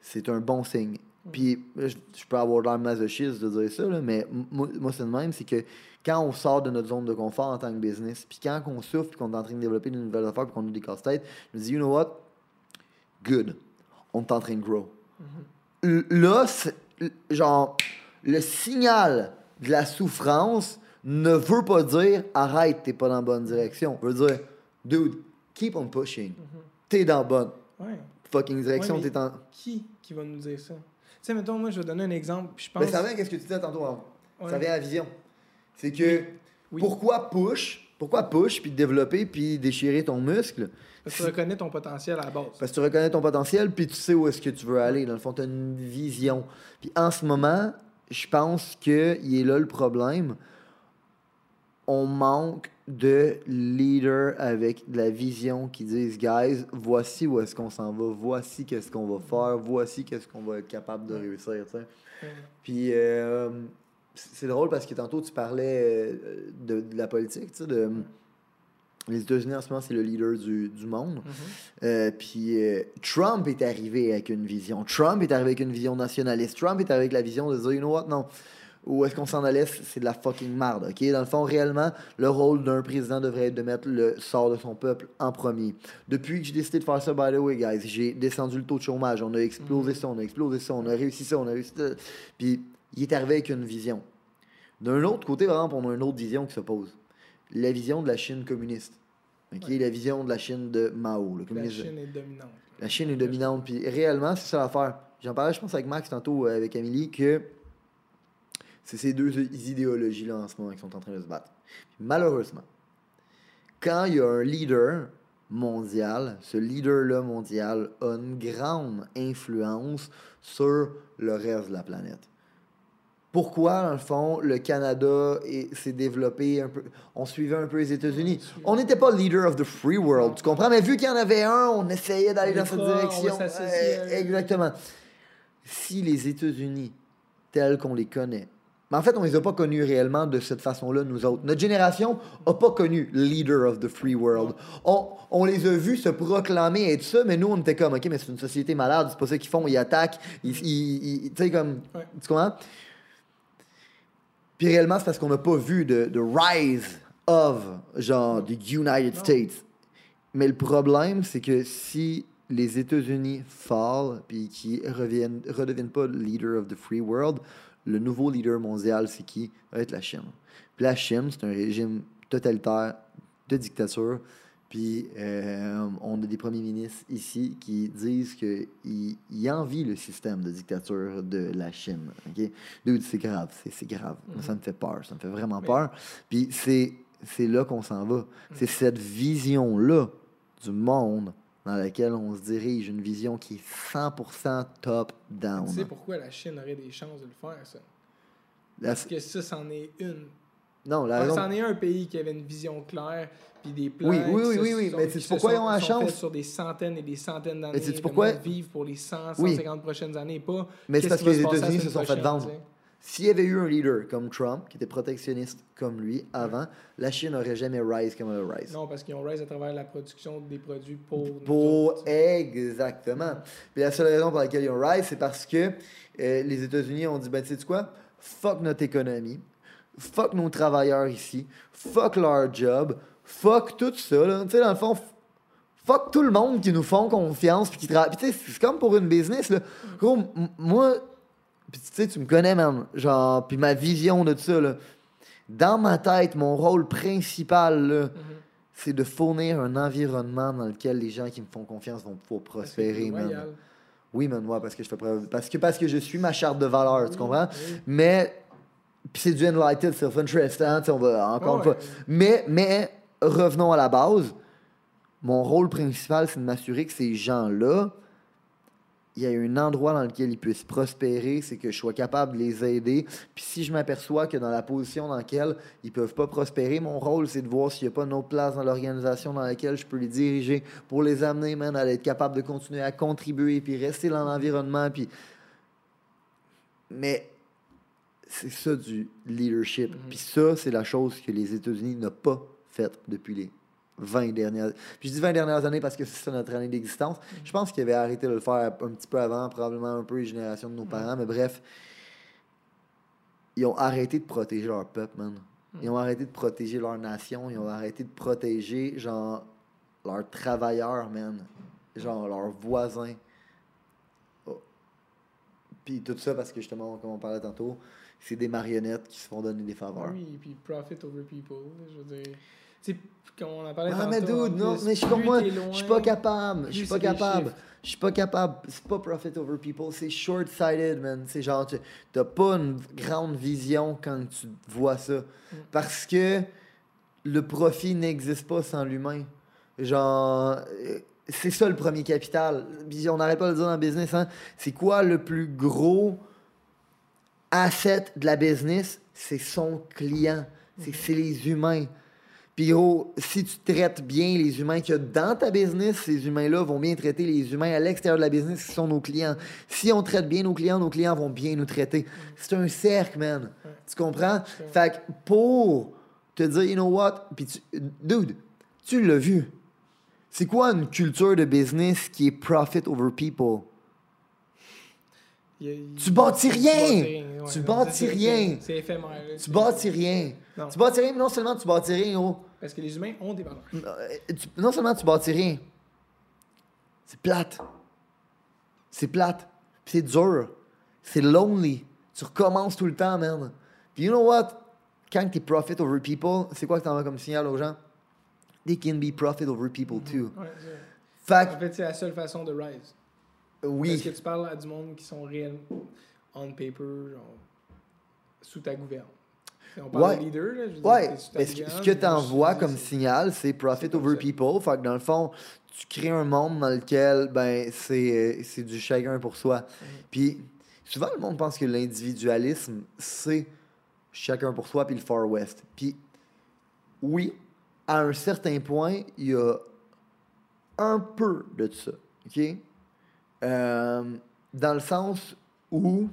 Speaker 1: C'est un bon signe. Puis je, je peux avoir l'air masochiste de dire ça, là, mais moi, c'est le même, c'est que quand on sort de notre zone de confort en tant que business, puis quand on souffre, puis qu'on est en train de développer de nouvelles affaires, puis qu'on a des casse-têtes, je me dis, you know what? Good. On est en train de grow. L- Là, genre, le signal de la souffrance ne veut pas dire arrête, t'es pas dans la bonne direction. veut dire, dude, keep on pushing. T'es dans la bonne
Speaker 2: Ouais.
Speaker 1: fucking direction,
Speaker 2: Ouais,
Speaker 1: t'es en.
Speaker 2: Qui qui va nous dire ça? Tu sais, mettons, moi, je vais donner un exemple. Puis je pense.
Speaker 1: Mais ça vient, qu'est-ce que tu disais tantôt avant?
Speaker 2: Ouais.
Speaker 1: Ça vient à la vision. C'est que
Speaker 2: Oui.
Speaker 1: pourquoi push, pourquoi push, puis développer, puis déchirer ton muscle?
Speaker 2: Parce que tu reconnais ton potentiel à la base.
Speaker 1: Parce que tu reconnais ton potentiel, puis tu sais où est-ce que tu veux aller. Dans le fond, tu as une vision. Puis en ce moment, je pense qu'il est là le problème. On manque de leaders avec de la vision qui disent, guys, voici où est-ce qu'on s'en va, voici qu'est-ce qu'on va faire, voici qu'est-ce qu'on va être capable de réussir.
Speaker 2: Ouais.
Speaker 1: Puis euh, c'est drôle parce que tantôt tu parlais euh, de, de la politique, tu sais, de les États-Unis en ce moment c'est le leader du, du monde.
Speaker 2: Mhm.
Speaker 1: Euh, puis euh, Trump est arrivé avec une vision. Trump est arrivé avec une vision nationaliste. Trump est arrivé avec la vision de dire, you know what, non. Où est-ce qu'on s'en allait, c'est de la fucking merde, ok? Dans le fond, réellement, le rôle d'un président devrait être de mettre le sort de son peuple en premier. Depuis que j'ai décidé de faire ça, by the way, guys, j'ai descendu le taux de chômage, on a explosé ça, on a explosé ça, on a réussi ça, on a réussi ça. Puis il est arrivé avec une vision. D'un autre côté, par exemple, on a une autre vision qui s'oppose. La vision de la Chine communiste.
Speaker 2: Ouais.
Speaker 1: La vision de la Chine de Mao, le
Speaker 2: La. Chine est dominante.
Speaker 1: La Chine est dominante. Puis réellement, c'est ça l'affaire. J'en parlais, je pense, avec Max tantôt, euh, avec Amélie, que c'est ces deux idéologies-là en ce moment qui sont en train de se battre. Puis malheureusement, quand il y a un leader mondial, ce leader-là mondial a une grande influence sur le reste de la planète. Pourquoi, dans le fond, le Canada est- s'est développé un peu. On suivait un peu les États-Unis. On n'était pas leader of the free world, tu comprends? Mais vu qu'il y en avait un, on essayait d'aller dans cette
Speaker 2: pas-
Speaker 1: direction. Euh,
Speaker 2: à-
Speaker 1: exactement. Si les États-Unis, tels qu'on les connaît, mais en fait, on les a pas connus réellement de cette façon-là, nous autres. Notre génération n'a pas connu leader of the free world. On, on les a vus se proclamer être ça, mais nous, on était comme, OK, mais c'est une société malade, c'est pas ça qu'ils font, ils attaquent, ils, ils- ils- tu sais, comme,
Speaker 2: Ouais.
Speaker 1: tu comprends? Puis réellement, c'est parce qu'on n'a pas vu de, de rise of, genre, the United
Speaker 2: Non.
Speaker 1: States. Mais le problème, c'est que si les États-Unis fall, puis qu'ils reviennent, redeviennent pas leader of the free world, le nouveau leader mondial, c'est qui? Ça va être la Chine. Puis la Chine, c'est un régime totalitaire de dictature. Puis euh, on a des premiers ministres ici qui disent qu'ils ils envient le système de dictature de la Chine. ok? Dude, c'est grave, c'est c'est grave. Moi, Ça me fait peur, ça me fait vraiment peur. Puis c'est c'est là qu'on s'en va. C'est cette vision-là du monde dans laquelle on se dirige, une vision qui est 100% top-down.
Speaker 2: Tu sais pourquoi la Chine aurait des chances de le faire, ça?
Speaker 1: La-
Speaker 2: Parce que ça, c'en est une.
Speaker 1: Non, la raison...
Speaker 2: c'en est un pays qui avait une vision claire, puis des plans.
Speaker 1: Oui, oui, oui, oui, oui,
Speaker 2: sont-
Speaker 1: mais
Speaker 2: se
Speaker 1: pourquoi
Speaker 2: sont-
Speaker 1: ils ont la chance?
Speaker 2: sur des centaines et des centaines d'années. le
Speaker 1: pourquoi?
Speaker 2: vivre pour les 100,
Speaker 1: Oui.
Speaker 2: 150 prochaines années, pas.
Speaker 1: Mais c'est parce que les États-Unis se sont fait vendre. S'il y avait eu un leader comme Trump, qui était protectionniste comme lui avant, la Chine n'aurait jamais rise comme elle a rise.
Speaker 2: Non, parce qu'ils ont rise à travers la production des produits pour.
Speaker 1: Pour exactement. Puis la seule raison pour laquelle ils ont rise, c'est parce que euh, les États-Unis ont dit ben tu sais quoi, fuck notre économie, fuck nos travailleurs ici, fuck leur job, fuck tout ça. là. Tu sais dans le fond, fuck tout le monde qui nous font confiance puis qui travaillent. Puis tu sais c'est comme pour une business là. Gros, moi, tu sais tu me connais man, genre puis ma vision de tout ça là. Dans ma tête, mon rôle principal là,
Speaker 2: Mhm.
Speaker 1: c'est de fournir un environnement dans lequel les gens qui me font confiance vont pouvoir prospérer, man. Oui, man, moi, parce que je fais preuve. Parce que, parce que je suis ma charte de valeur, tu comprends? Mais. Puis c'est du enlightened self-interest, hein, tu sais, on va encore une
Speaker 2: ouais.
Speaker 1: fois. Mais, mais, revenons à la base. Mon rôle principal, c'est de m'assurer que ces gens-là, il y a un endroit dans lequel ils puissent prospérer, c'est que je sois capable de les aider. Puis si je m'aperçois que dans la position dans laquelle ils peuvent pas prospérer, mon rôle, c'est de voir s'il n'y a pas une autre place dans l'organisation dans laquelle je peux les diriger pour les amener, man, à être capable de continuer à contribuer, puis rester dans l'environnement. Puis... Mais c'est ça du leadership.
Speaker 2: Mhm.
Speaker 1: Puis ça, c'est la chose que les États-Unis n'ont pas faite depuis les 20 dernières Puis je dis 20 dernières années parce que c'est ça notre année d'existence. Je pense qu'ils avaient arrêté de le faire un petit peu avant, probablement un peu les générations de nos parents, mais bref. Ils ont arrêté de protéger leur peuple, man. Ils ont arrêté de protéger leur nation. Ils ont arrêté de protéger, genre, leurs travailleurs, man. Genre, leurs voisins. Oh. Puis tout ça parce que, justement, comme on parlait tantôt, c'est des marionnettes qui se font donner des faveurs.
Speaker 2: Oui, puis profit over people. Je veux dire. Tu sais, comme on en parlait
Speaker 1: Ah, mais dude, non, mais je suis comme moi, je suis pas capable, je suis pas capable, je suis pas capable, c'est pas profit over people, c'est short-sighted, man, c'est genre, tu t'as pas une grande vision quand tu vois ça,
Speaker 2: Mm.
Speaker 1: parce que le profit n'existe pas sans l'humain, genre, euh, c'est ça le premier capital, on n'arrête pas de le dire dans le business, hein, c'est quoi le plus gros asset de la business, c'est son client, c'est c'est les humains. Puis gros, si tu traites bien les humains qu'il y a dans ta business, ces humains-là vont bien traiter les humains à l'extérieur de la business qui sont nos clients. Si on traite bien nos clients, nos clients vont bien nous traiter. C'est un cercle, man. Tu comprends? Fait que pour te dire, you know what? Puis tu, dude, tu l'as vu. C'est quoi une culture de business qui est profit over people?
Speaker 2: Y a-
Speaker 1: Tu bâtis rien! Tu bâtis rien!
Speaker 2: C'est éphémère.
Speaker 1: Tu bâtis rien. Tu bâtis rien, mais non seulement tu bâtis rien, gros.
Speaker 2: Parce que les humains ont des valeurs.
Speaker 1: Euh, tu- non seulement tu bâtis rien, c'est plate. C'est plate. Puis c'est dur. C'est lonely. Tu recommences tout le temps, man. Puis you know what? Quand t'es profit over people, c'est quoi que t'envoies comme signal aux gens? They can be profit over people too.
Speaker 2: Ouais,
Speaker 1: Fait
Speaker 2: En fait, c'est la seule façon de rise. Est-ce que tu parles à du monde qui sont réels on paper, genre, sous ta gouverne? On parle
Speaker 1: Ouais.
Speaker 2: de leader, là. Je veux dire,
Speaker 1: Ouais,
Speaker 2: t'es sous ta
Speaker 1: mais ce que, ce tu envoies comme signal, c'est profit over people. Fait que dans le fond, tu crées un monde dans lequel ben, c'est c'est du chacun pour soi.
Speaker 2: Mhm.
Speaker 1: Puis souvent, le monde pense que l'individualisme, c'est chacun pour soi, puis le Far West. Puis oui, à un certain point, il y a un peu de ça. OK? Euh, dans le sens où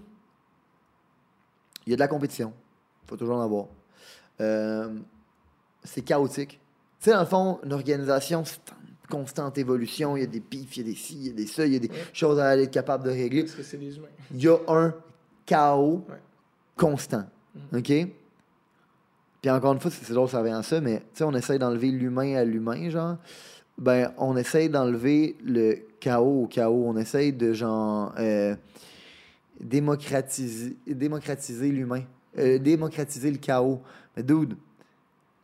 Speaker 1: il y a de la compétition. Il faut toujours en avoir. Euh, c'est chaotique. Tu sais, dans le fond, une organisation, c'est en constante évolution. Il y a des pifs, il y a des ci, il y a des ça, il y a des
Speaker 2: Ouais.
Speaker 1: choses à être capable de régler.
Speaker 2: Parce que c'est des humains.
Speaker 1: Il y a un chaos
Speaker 2: Ouais.
Speaker 1: constant.
Speaker 2: Mhm.
Speaker 1: OK? Puis encore une fois, c'est c'est drôle, ça revient à ça, mais tu sais, on essaye d'enlever l'humain à l'humain, genre. Ben, on essaye d'enlever le chaos au chaos. On essaye de, genre, euh, démocratiser, démocratiser l'humain. Euh, démocratiser le chaos. Mais dude,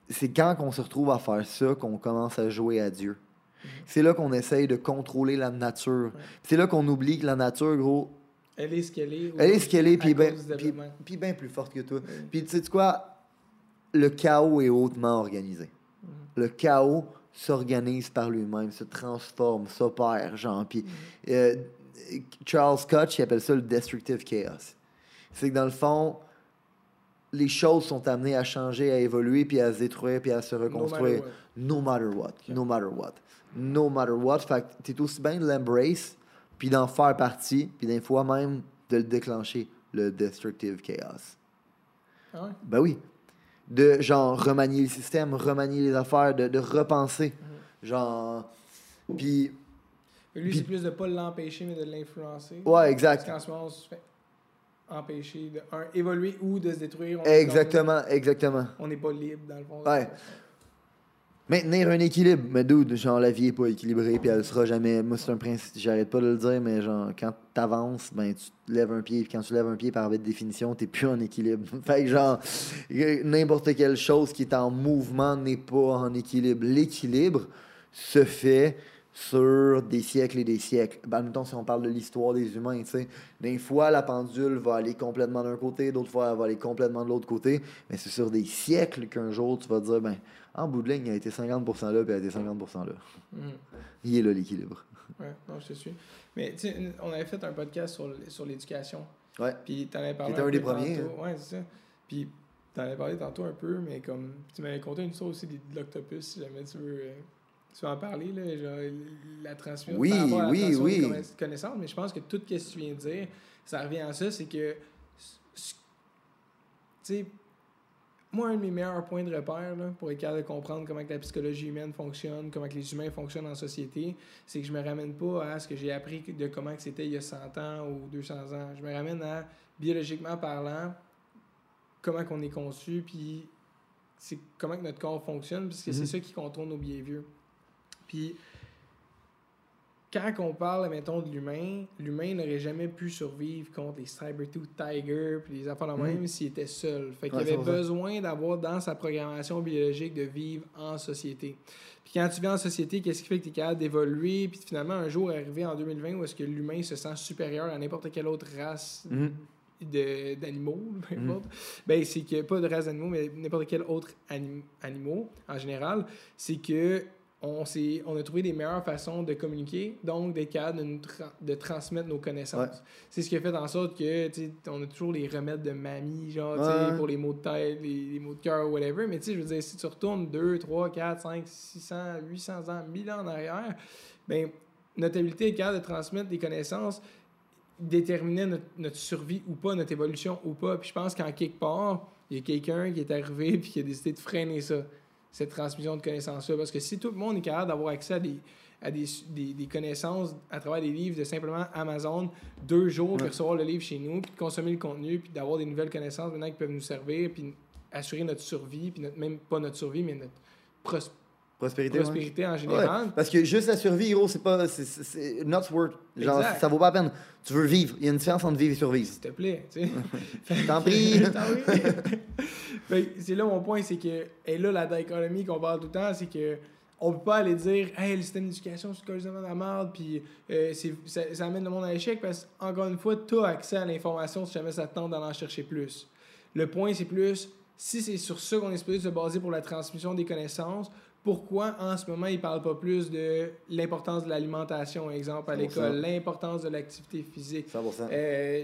Speaker 1: c'est quand qu'on se retrouve à faire ça qu'on commence à jouer à Dieu. C'est là qu'on essaye de contrôler la nature. C'est là qu'on oublie que la nature, gros,
Speaker 2: Elle est ce qu'elle est.
Speaker 1: elle est ce qu'elle est, puis ben, bien plus forte que toi.
Speaker 2: Mm.
Speaker 1: Puis tu sais quoi? Le chaos est hautement organisé.
Speaker 2: Mm.
Speaker 1: Le chaos s'organise par lui-même, se transforme, s'opère, genre. Puis euh, Charles Scott, il appelle ça le destructive chaos. C'est que dans le fond, les choses sont amenées à changer, à évoluer, puis à se détruire, puis à se reconstruire. No matter what. No matter what. No matter what. Fait que t'es aussi bien de l'embrace, puis d'en faire partie, puis des fois même de le déclencher, le destructive chaos.
Speaker 2: Ah ouais?
Speaker 1: Ben oui. De genre remanier le système, remanier les affaires, de, de repenser. Genre. Puis.
Speaker 2: Lui, c'est plus de pas l'empêcher, mais de l'influencer.
Speaker 1: Ouais, exact.
Speaker 2: Parce qu'en ce moment, on se fait empêcher de un, évoluer ou de se détruire. On-
Speaker 1: Exactement, exactement.
Speaker 2: On n'est pas libre, dans le fond.
Speaker 1: Ouais. Maintenir un équilibre. Mais dude, genre, la vie est pas équilibrée, puis elle sera jamais. Moi, c'est un principe, j'arrête pas de le dire, mais genre, quand t'avances, ben, tu lèves un pied, puis quand tu lèves un pied par définition, t'es plus en équilibre. fait que, genre, n'importe quelle chose qui est en mouvement n'est pas en équilibre. L'équilibre se fait sur des siècles et des siècles. Ben, mettons, si on parle de l'histoire des humains, tu sais, des fois, la pendule va aller complètement d'un côté, d'autres fois, elle va aller complètement de l'autre côté, mais c'est sur des siècles qu'un jour, tu vas dire, ben, en bout de ligne, il a été 50% là, puis il a été 50% là.
Speaker 2: Mhm.
Speaker 1: Il est là, l'équilibre.
Speaker 2: Ouais, non, je te suis. Mais tu sais, on avait fait un podcast sur, sur l'éducation.
Speaker 1: Ouais.
Speaker 2: Puis t'en avais parlé.
Speaker 1: T'étais un des
Speaker 2: peu
Speaker 1: premiers, hein.
Speaker 2: Ouais, c'est ça. Puis t'en avais parlé tantôt un peu, mais comme. Tu m'avais conté une histoire aussi des- de l'octopus, si jamais tu veux. euh, tu veux en parler, là, genre la transmission.
Speaker 1: Oui,
Speaker 2: par à
Speaker 1: oui, oui.
Speaker 2: des mais je pense que tout ce que tu viens de dire, ça revient à ça, c'est que. Tu sais, moi, un de mes meilleurs points de repère là, pour être capable de comprendre comment que la psychologie humaine fonctionne, comment que les humains fonctionnent en société, c'est que je me ramène pas à ce que j'ai appris de comment que c'était il y a 100 ans ou 200 ans. Je me ramène à, biologiquement parlant, comment qu'on est conçu, puis c'est comment que notre corps fonctionne, parce que c'est
Speaker 1: Mhm.
Speaker 2: ça qui contrôle nos behaviors. Puis, quand on parle, mettons, de l'humain, l'humain n'aurait jamais pu survivre contre les Cybertooth Tiger puis les affaires de même s'il était seul. Fait qu'il
Speaker 1: Mhm. Ouais,
Speaker 2: avait
Speaker 1: 100%.
Speaker 2: besoin d'avoir dans sa programmation biologique de vivre en société. Puis quand tu vis en société, qu'est-ce qui fait que tu es capable d'évoluer puis finalement un jour arriver en 2020 où est-ce que l'humain se sent supérieur à n'importe quelle autre race
Speaker 1: Mhm.
Speaker 2: de- d'animaux, peu
Speaker 1: Mhm.
Speaker 2: importe, ben, c'est que, pas de race d'animaux, mais n'importe quel autre anim- animaux en général, c'est que on, s'est- on a trouvé des meilleures façons de communiquer, donc d'être capable de, tra- de transmettre nos connaissances.
Speaker 1: Ouais.
Speaker 2: C'est ce qui a fait en sorte que, on a toujours les remèdes de mamie, genre,
Speaker 1: Ouais,
Speaker 2: pour les maux de tête, les, les maux de cœur, whatever, mais tu sais, je veux dire, si tu retournes 2, 3, 4, 5, 600, 800 ans, 1000 ans en arrière, ben, notre habilité est capable de transmettre des connaissances déterminait notre, notre survie ou pas, notre évolution ou pas. Puis je pense qu'en quelque part, il y a quelqu'un qui est arrivé puis qui a décidé de freiner ça, cette transmission de connaissances-là. Parce que si tout le monde est capable d'avoir accès à des, à des, des, des connaissances à travers des livres de simplement Amazon, deux jours, puis
Speaker 1: Ouais.
Speaker 2: recevoir le livre chez nous, puis de consommer le contenu, puis d'avoir des nouvelles connaissances maintenant qui peuvent nous servir, puis assurer notre survie, puis notre, même pas notre survie, mais notre pros-
Speaker 1: Prospérité. ouais.
Speaker 2: en
Speaker 1: Ouais,
Speaker 2: général.
Speaker 1: parce que juste la survie, gros, c'est pas. C'est, not worth. Genre,
Speaker 2: Exact.
Speaker 1: ça vaut pas la peine. Tu veux vivre. Il y a une différence entre vivre et survivre.
Speaker 2: S'il te plaît, tu sais.
Speaker 1: Je t'en prie.
Speaker 2: C'est là mon point, c'est que, et là, la dichotomie qu'on parle tout le temps, c'est que on peut pas aller dire, hey, le système d'éducation, c'est carrément de la merde, puis euh, c'est- ça, ça amène le monde à l'échec, parce qu'encore une fois, tu as accès à l'information si jamais ça te tente d'en chercher plus. Le point, c'est plus, si c'est sur ça qu'on est supposé se baser pour la transmission des connaissances, pourquoi en ce moment ils parlent pas plus de l'importance de l'alimentation, exemple, à
Speaker 1: 100%.
Speaker 2: l'école, l'importance de l'activité physique,
Speaker 1: 100%.
Speaker 2: euh,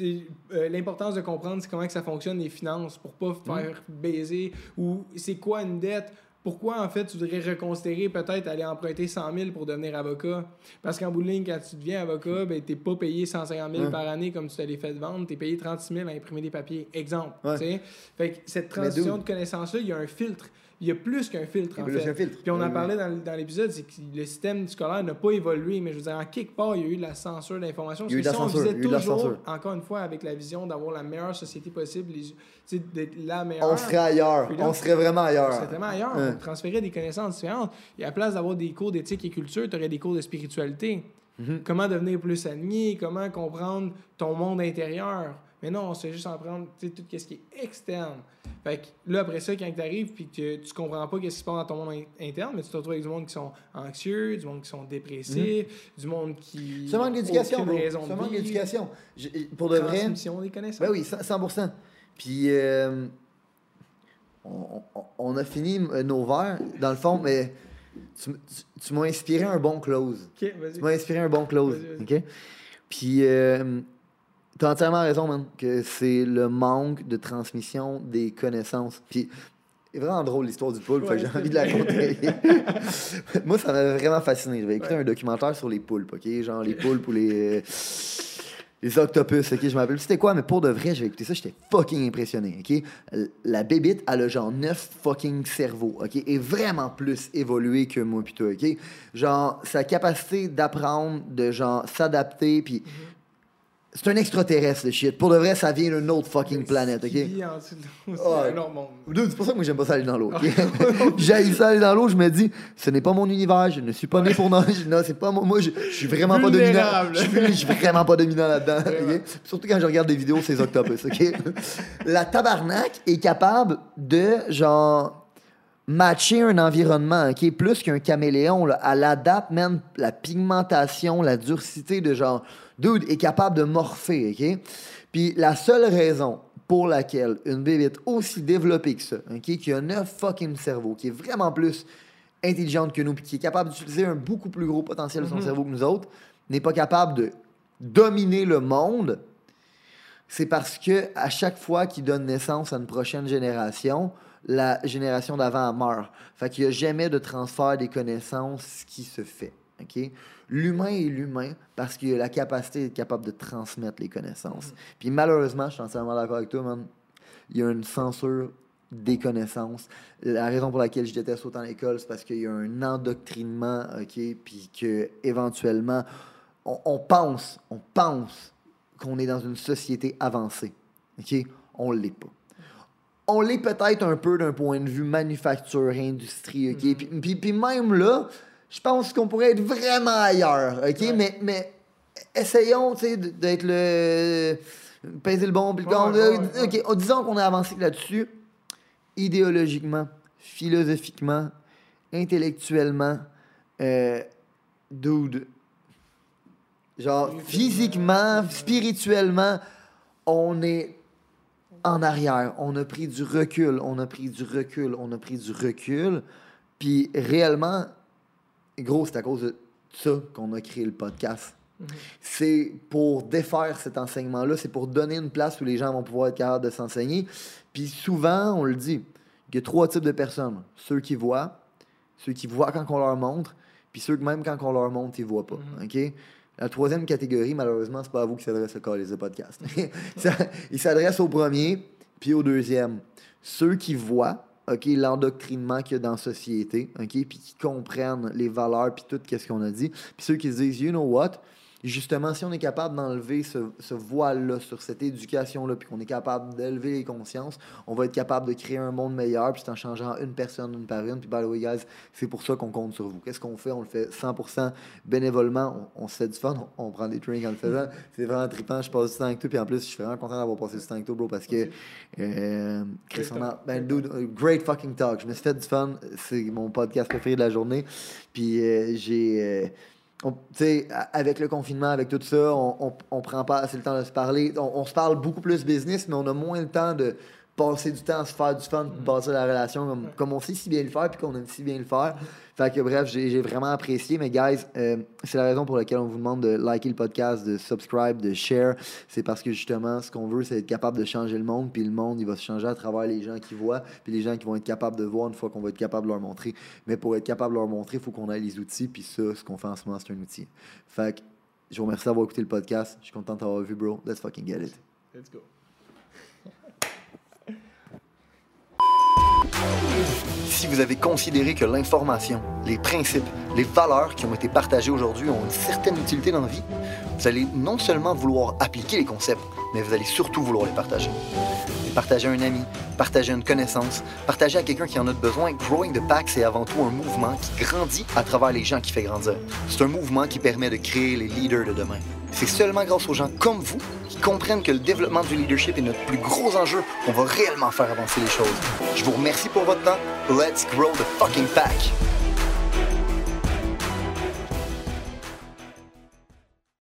Speaker 2: euh, l'importance de comprendre comment que ça fonctionne les finances pour pas
Speaker 1: Hmm.
Speaker 2: faire baiser ou c'est quoi une dette? Pourquoi en fait tu voudrais reconsidérer peut-être aller emprunter 100 000 pour devenir avocat? Parce qu'en bout de ligne quand tu deviens avocat ben t'es pas payé 150 000
Speaker 1: Ouais.
Speaker 2: par année comme tu l'es fait vendre t'es payé 36 000 à imprimer des papiers exemple
Speaker 1: Ouais.
Speaker 2: fait que cette transition de connaissances là il y a un filtre il y a plus qu'un filtre en
Speaker 1: plus
Speaker 2: fait
Speaker 1: filtre.
Speaker 2: puis on en parlait dans, dans l'épisode, c'est que le système scolaire n'a pas évolué, mais je veux dire, en quelque part, il y a eu de la censure d'information.
Speaker 1: Il y a eu de la
Speaker 2: Parce que si on visait toujours, encore une fois, avec la vision d'avoir la meilleure société possible, les- d'être la meilleure.
Speaker 1: On serait ailleurs.
Speaker 2: Là,
Speaker 1: On serait vraiment ailleurs.
Speaker 2: C'est tellement ailleurs.
Speaker 1: Ouais.
Speaker 2: On transférait des connaissances différentes. Et à la place d'avoir des cours d'éthique et culture, tu aurais des cours de spiritualité.
Speaker 1: Mhm.
Speaker 2: Comment devenir plus aligné, comment comprendre ton monde intérieur? Mais non, on se fait juste en prendre tout ce qui est externe. Fait que là, après ça, quand tu arrives puis que tu comprends pas ce qui se passe dans ton monde in- interne, mais tu te retrouves avec du monde qui sont anxieux, du monde qui sont dépressifs, du monde qui.
Speaker 1: Ça manque d'éducation, Ça manque d'éducation. Pour de vrai.
Speaker 2: Des connaissances.
Speaker 1: Ben oui, 100%. 100%. Puis, euh, on, on- a fini euh, nos verres, dans le fond, mais tu, m- tu- tu m'as inspiré un bon close. Tu m'as inspiré un bon close. OK? Puis, euh, t'as entièrement raison, man, que c'est le manque de transmission des connaissances. Puis, c'est vraiment drôle l'histoire du poulpe, fait que
Speaker 2: Ouais,
Speaker 1: j'ai envie de la
Speaker 2: vrai.
Speaker 1: conter. Moi, ça m'avait vraiment fasciné. J'avais écouté
Speaker 2: Ouais.
Speaker 1: un documentaire sur les poulpes, OK? Genre les poulpes ou les. euh, Les octopus, ok, je plus c'était quoi, mais pour de vrai, j'ai écouté ça, j'étais fucking impressionné, ok? La bébite, elle a genre 9 fucking cerveaux, ok? Et vraiment plus évolué que moi pis toi, ok? Genre, sa capacité d'apprendre, de genre s'adapter, puis c'est un extraterrestre, le shit. Pour de vrai, ça vient d'une autre fucking planète, ok?
Speaker 2: c'est un monde.
Speaker 1: C'est pour ça que moi j'aime pas ça aller dans l'eau. ok? J'ai ça aller dans l'eau, je me dis, ce n'est pas mon univers, je ne suis pas né pour nager. Non, c'est pas moi. Moi, je, je suis vraiment pas dominant. Je suis, je suis vraiment pas dominant là-dedans. ok?
Speaker 2: Vraiment.
Speaker 1: Surtout quand je regarde des vidéos, ces octopus. ok? La tabarnak est capable de, genre, matcher un environnement, ok? Plus qu'un caméléon, là. Elle adapte même la pigmentation, la durcité de genre. Dude est capable de morpher, ok? Puis la seule raison pour laquelle une bébête aussi développée que ça, ok? Qui a neuf fucking cerveaux, qui est vraiment plus intelligente que nous, puis qui est capable d'utiliser un beaucoup plus gros potentiel de son
Speaker 2: Mhm.
Speaker 1: cerveau que nous autres, n'est pas capable de dominer le monde, c'est parce que à chaque fois qu'il donne naissance à une prochaine génération, la génération d'avant meurt. Fait qu'il n'y a jamais de transfert des connaissances qui se fait. L'humain est l'humain parce qu'il a la capacité d'être capable de transmettre les connaissances. Puis malheureusement, je suis entièrement d'accord avec toi, man. Il y a une censure des connaissances. La raison pour laquelle je déteste autant l'école, c'est parce qu'il y a un endoctrinement, OK, puis que éventuellement, on, on pense, on pense qu'on est dans une société avancée, OK? On l'est pas. On l'est peut-être un peu d'un point de vue manufacture, industrie, OK? Puis, puis- puis même là, je pense qu'on pourrait être vraiment ailleurs, OK?
Speaker 2: Ouais.
Speaker 1: Mais, mais essayons, tu sais, d'être le... peser le bon, puis le
Speaker 2: Ouais, ouais,
Speaker 1: oh, disons qu'on a avancé là-dessus, idéologiquement, philosophiquement, intellectuellement, euh, dude, genre physiquement, spirituellement, on est en arrière. On a pris du recul, on a pris du recul, on a pris du recul. Puis réellement, gros, c'est à cause de ça qu'on a créé le podcast. C'est pour défaire cet enseignement-là, c'est pour donner une place où les gens vont pouvoir être capables de s'enseigner. Puis souvent, on le dit, il y a trois types de personnes. Ceux qui voient, ceux qui voient quand on leur montre, puis ceux que même quand on leur montre, ils voient pas. OK? La troisième catégorie, malheureusement, c'est pas à vous qui s'adresse le call de podcast. Ça- il s'adresse au premier, puis au deuxième. Ceux qui voient, OK, l'endoctrinement qu'il y a dans la société, OK, puis qui comprennent les valeurs, puis tout ce qu'on a dit. Puis ceux qui se disent, you know what, justement, si on est capable d'enlever ce, ce voile-là sur cette éducation-là, puis qu'on est capable d'élever les consciences, on va être capable de créer un monde meilleur, puis c'est en changeant une personne une par une. Puis, by the way, guys, c'est pour ça qu'on compte sur vous. Qu'est-ce qu'on fait? On le fait 100% bénévolement. On, on se fait du fun. On, on prend des drinks en le faisant. C'est vraiment trippant. Je passe du temps avec toi. Puis en plus, je suis vraiment content d'avoir passé du temps avec toi, bro, parce que euh, Chris, on a- ben, dude, great fucking talk. Je me suis fait du fun. C'est mon podcast préféré de la journée. Puis euh, j'ai. euh, on- avec le confinement, avec tout ça, on, on, on prend pas assez le temps de se parler. On se parle beaucoup plus business, mais on a moins le temps de passer du temps à se faire du fun, de bâtir la relation comme, comme on sait si bien le faire, puis qu'on aime si bien le faire. Fait que bref, j'ai j'ai vraiment apprécié. Mais guys, euh, c'est la raison pour laquelle on vous demande de liker le podcast, de subscribe, de share. C'est parce que justement, ce qu'on veut, c'est être capable de changer le monde. Puis le monde, il va se changer à travers les gens qui voient, puis les gens qui vont être capables de voir une fois qu'on va être capable de leur montrer. Mais pour être capable de leur montrer, il faut qu'on ait les outils. Puis ça, ce qu'on fait en ce moment, c'est un outil. Fait que je vous remercie d'avoir écouté le podcast. Je suis content d'avoir vu, bro. Let's fucking get it.
Speaker 2: Let's go.
Speaker 4: Si vous avez considéré que l'information, les principes, les valeurs qui ont été partagées aujourd'hui ont une certaine utilité dans la vie, vous allez non seulement vouloir appliquer les concepts, mais vous allez surtout vouloir les partager. Partager à un ami, partager à une connaissance, partager à quelqu'un qui en a besoin. Growing the Pack, c'est avant tout un mouvement qui grandit à travers les gens qui fait grandir. C'est un mouvement qui permet de créer les leaders de demain. C'est seulement grâce aux gens comme vous qui comprennent que le développement du leadership est notre plus gros enjeu qu'on va réellement faire avancer les choses. Je vous remercie pour votre temps. Let's grow the fucking pack.